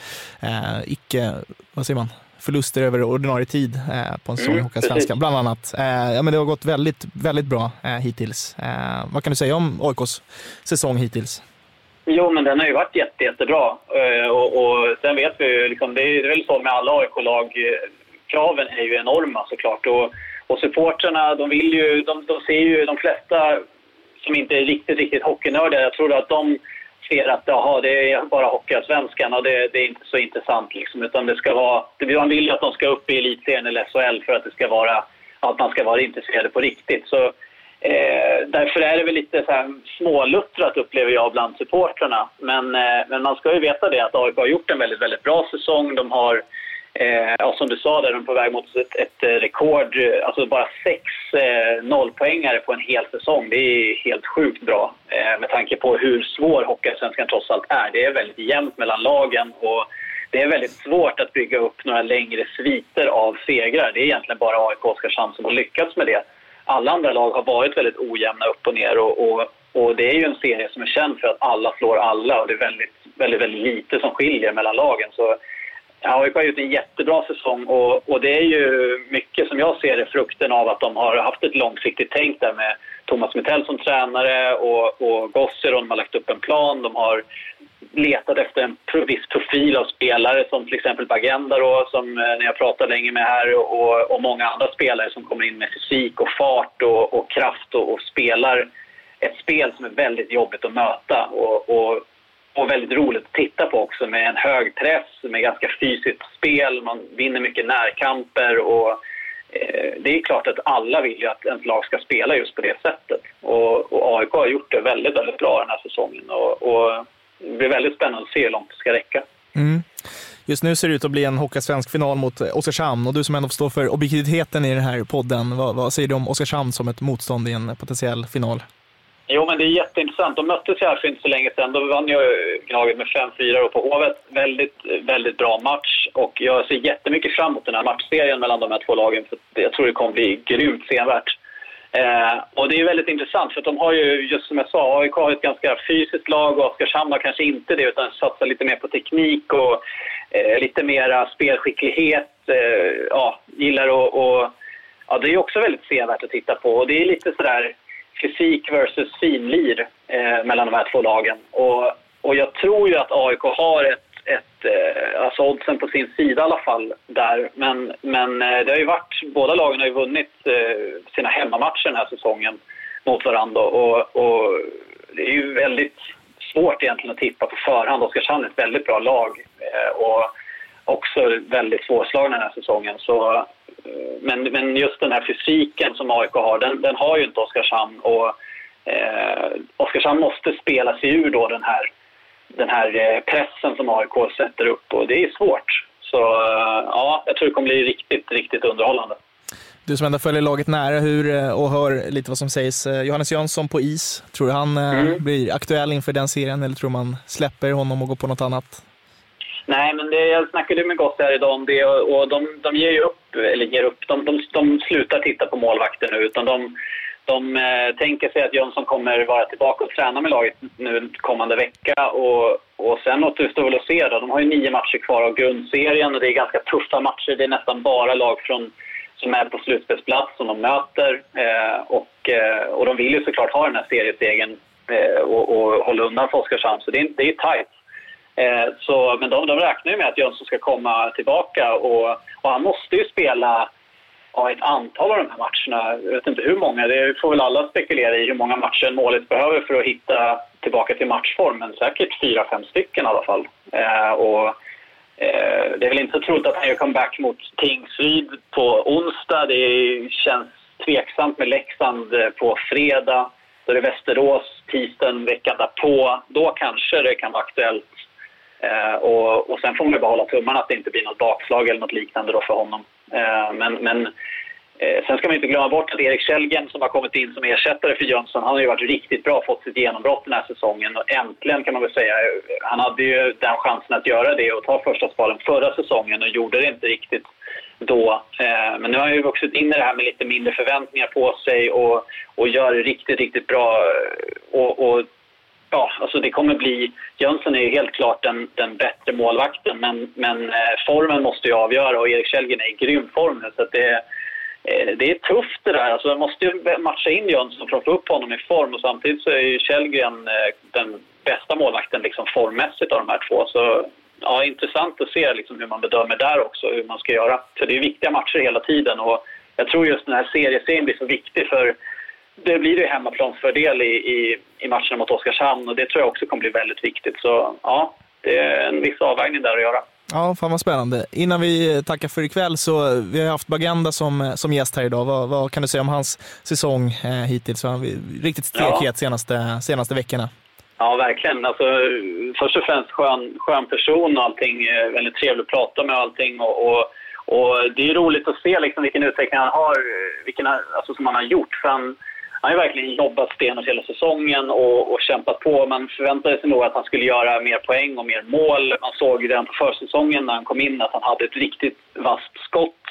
icke, vad säger man, förluster över ordinarie tid på en säsong mm, Hockeyallsvenskan, bland annat. ja, men det har gått väldigt, väldigt bra hittills. vad kan du säga om AIKs säsong hittills? Jo, men den har ju varit jätte, jättebra. Eh, och, och sen vet vi ju, liksom, det är väl så med alla AIK-lag, kraven är ju enorma såklart. Och, och supportrarna, de vill ju, de, de ser ju de flesta som inte är riktigt, riktigt hockeynördiga, jag tror att de ser att jaha, det är bara Hockeyallsvenskan och det, det, är inte så intressant liksom, utan det ska vara, man vill ju att de ska upp i elitserien eller SHL för att det ska vara, att man ska vara intresserad på riktigt. Så Eh, därför är det väl lite så här småluttrat upplever jag bland supportrarna. Men, eh, men man ska ju veta det att AIK har gjort en väldigt, väldigt bra säsong. De har, eh, ja, som du sa, där, de är på väg mot ett, ett rekord. Alltså bara sex eh, nollpoängare på en hel säsong. Det är helt sjukt bra eh, med tanke på hur svår Hockeyallsvenskan trots allt är. Det är väldigt jämnt mellan lagen och det är väldigt svårt att bygga upp några längre sviter av segrar. Det är egentligen bara AIK och Oskarshamn som har lyckats med det alla andra lag har varit väldigt ojämna upp och ner och, och, och, det är ju en serie som är känd för att alla slår alla och det är väldigt, väldigt, väldigt lite som skiljer mellan lagen. Så AIK har gjort en jättebra säsong och, och, det är ju mycket som jag ser det frukten av att de har haft ett långsiktigt tänk där med Thomas Mittell som tränare och, och Gosser och de har lagt upp en plan. De har letat efter en viss profil av spelare som till exempel Bagenda då, som när ni har pratat länge med här och, och många andra spelare som kommer in med fysik och fart och, och kraft och, och, spelar ett spel som är väldigt jobbigt att möta och, och, och väldigt roligt att titta på också med en hög press, med ganska fysiskt spel, man vinner mycket närkamper och eh, det är klart att alla vill ju att ens lag ska spela just på det sättet. Och, och AIK har gjort det väldigt, väldigt bra den här säsongen. Och, och det blir väldigt spännande att se hur långt det ska räcka. Mm. Just nu ser det ut att bli en Hockeysvensk final mot Oskarshamn och du som ändå står för objektiviteten i den här podden, vad, vad säger du om Oskarshamn som ett motstånd i en potentiell final? Jo, men det är jätteintressant. De möttes ju här för inte så länge sedan. Då vann ju Gnaget med 5-4 på Hovet. Väldigt, väldigt bra match och jag ser jättemycket fram emot den här matchserien mellan de här två lagen. För jag tror det kommer bli grymt senvärt. Eh, och det är väldigt intressant för de har ju, just som jag sa, AIK har ett ganska fysiskt lag och Oskarshamn har kanske inte det utan satsar lite mer på teknik och eh, lite mera spelskicklighet. Eh, ja, gillar och, och ja, det är också väldigt sevärt att titta på och det är lite sådär fysik versus finlir eh, mellan de här två lagen. Och, och jag tror ju att AIK har ett ett, eh, alltså oddsen på sin sida i alla fall där. Men, men eh, det har ju varit, båda lagen har ju vunnit eh, sina hemmamatcher den här säsongen mot varandra och, och det är ju väldigt svårt egentligen att tippa på förhand. Oskarshamn är ett väldigt bra lag och också väldigt svårslagna den här säsongen. Så, men, men just den här fysiken som AIK har, den, den har ju inte Oskarshamn och eh, Oskarshamn måste spela sig ur då den här den här eh, pressen som AIK sätter upp och det är svårt. Så eh, ja, jag tror det kommer bli riktigt, riktigt underhållande. Du som ändå följer laget nära hur, eh, och hör lite vad som sägs. Johannes Jönsson på is, tror du han mm. blir aktuell inför den serien eller tror man släpper honom och går på något annat? Nej, men det, jag snackade med Gosse här idag om det och, de, de ger ju upp, eller ger upp, de, de, de slutar titta på målvakter nu utan de, de eh, tänker sig att Jönsson kommer vara tillbaka och träna med laget nu kommande vecka och, och sen återstår väl att se då. De har ju nio matcher kvar av grundserien och det är ganska tuffa matcher. Det är nästan bara lag från, som är på slutspelsplats som de möter eh, och, eh, och de vill ju såklart ha den här seriesegern eh, och, och hålla undan för Oskarshamn så det är, det är tajt. Eh, så, men de, de räknar ju med att Jönsson ska komma tillbaka och, och han måste ju spela ja, ett antal av de här matcherna. Jag vet inte hur många, det får väl alla spekulera i hur många matcher en målis behöver för att hitta tillbaka till matchform, men säkert fyra, fem stycken i alla fall. Eh, och, eh, det är väl inte så troligt att han gör comeback mot Tingsryd på onsdag. Det känns tveksamt med Leksand eh, på fredag. Då är det Västerås tisdagen veckan därpå. Då kanske det kan vara aktuellt Eh, och, och sen får man ju bara hålla tummarna att det inte blir något bakslag eller något liknande då för honom. Eh, men, men eh, sen ska man inte glömma bort att Erik Källgren som har kommit in som ersättare för Jönsson, han har ju varit riktigt bra, fått sitt genombrott den här säsongen och äntligen kan man väl säga, eh, han hade ju den chansen att göra det och ta första spalen förra säsongen och gjorde det inte riktigt då. Men nu har han ju vuxit in i det här med lite mindre förväntningar på sig och, och gör det riktigt, riktigt bra. Och, och ja, alltså det kommer bli... Jönsson är ju helt klart den, den bättre målvakten, men, men eh, formen måste ju avgöra och Erik Källgren är i grym form nu. Så det, eh, det är tufft det där. Alltså man måste ju matcha in Jönsson för att få upp honom i form och samtidigt så är ju Källgren eh, den bästa målvakten liksom formmässigt av de här två. Så ja, intressant att se liksom hur man bedömer där också, hur man ska göra. För det är viktiga matcher hela tiden och jag tror just den här serieserien blir så viktig för det blir ju hemmaplansfördel i, i, i matcherna mot Oskarshamn och det tror jag också kommer bli väldigt viktigt. Så ja, det är en viss avvägning där att göra. Ja, fan vad spännande. Innan vi tackar för ikväll så vi har haft Bagenda som, som gäst här idag. Vad, vad kan du säga om hans säsong eh, hittills? Han riktigt stekhet ja. senaste, senaste veckorna. Ja, verkligen. Alltså, först och främst skön, skön person och allting. Väldigt trevlig att prata med och allting. Och, och, och det är roligt att se liksom vilken utveckling han har, vilken, alltså, som han har gjort. För han, han har verkligen jobbat stenhårt hela säsongen och, och kämpat på. Man förväntade sig nog att han skulle göra mer poäng och mer mål. Man såg redan på försäsongen när han kom in att han hade ett riktigt vasst skott.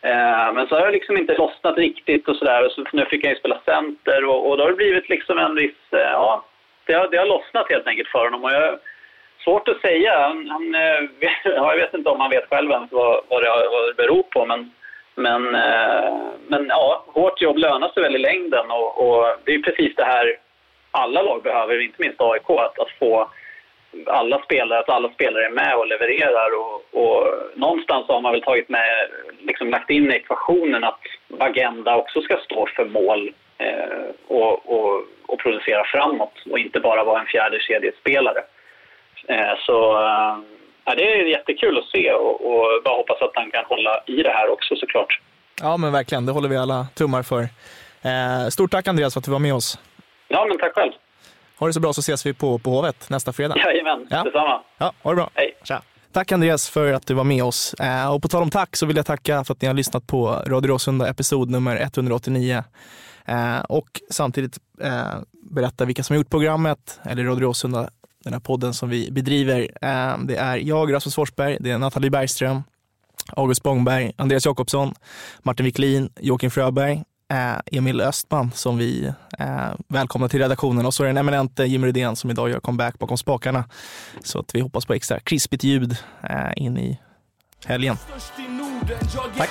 Eh, men så har det liksom inte lossnat riktigt och sådär. Så nu fick han ju spela center och, och då har det blivit liksom en viss... Eh, ja, det har, det har lossnat helt enkelt för honom. Och jag, svårt att säga. Han, han, eh, jag vet inte om han vet själv ens vad, vad, det, vad det beror på. Men men, eh, men ja, hårt jobb lönar sig väl i längden och, och, det är precis det här alla lag behöver, inte minst AIK, att, att få alla spelare, att alla spelare är med och levererar och, och någonstans har man väl tagit med, liksom lagt in i ekvationen att Agenda också ska stå för mål eh, och, och, och, producera framåt och inte bara vara en fjärde kedjespelare. Eh, så eh, ja, det är jättekul att se och, och bara hoppas att han kan hålla i det här också såklart. Ja, men verkligen. Det håller vi alla tummar för. Eh, stort tack Andreas för att du var med oss. Ja, men tack själv. Ha det så bra så ses vi på, på Hovet nästa fredag. Jajamän, ja. detsamma. Ja, ha det bra. Hej. Tja. Tack Andreas för att du var med oss. Eh, och på tal om tack så vill jag tacka för att ni har lyssnat på Radio Råsunda episod nummer 189. Eh, och samtidigt eh, berätta vilka som har gjort programmet, eller Radio Råsunda den här podden som vi bedriver. Ehm, det är jag, Rasmus Forsberg, det är Nathalie Bergström, August Bångberg, Andreas Jakobsson, Martin Wiklin, Joakim Fröberg, eh, Emil Östman som vi eh, välkomnar till redaktionen och så är det den eminente Jim Rydén som idag gör comeback bakom spakarna. Så att vi hoppas på extra krispigt ljud eh, in i helgen. Tack.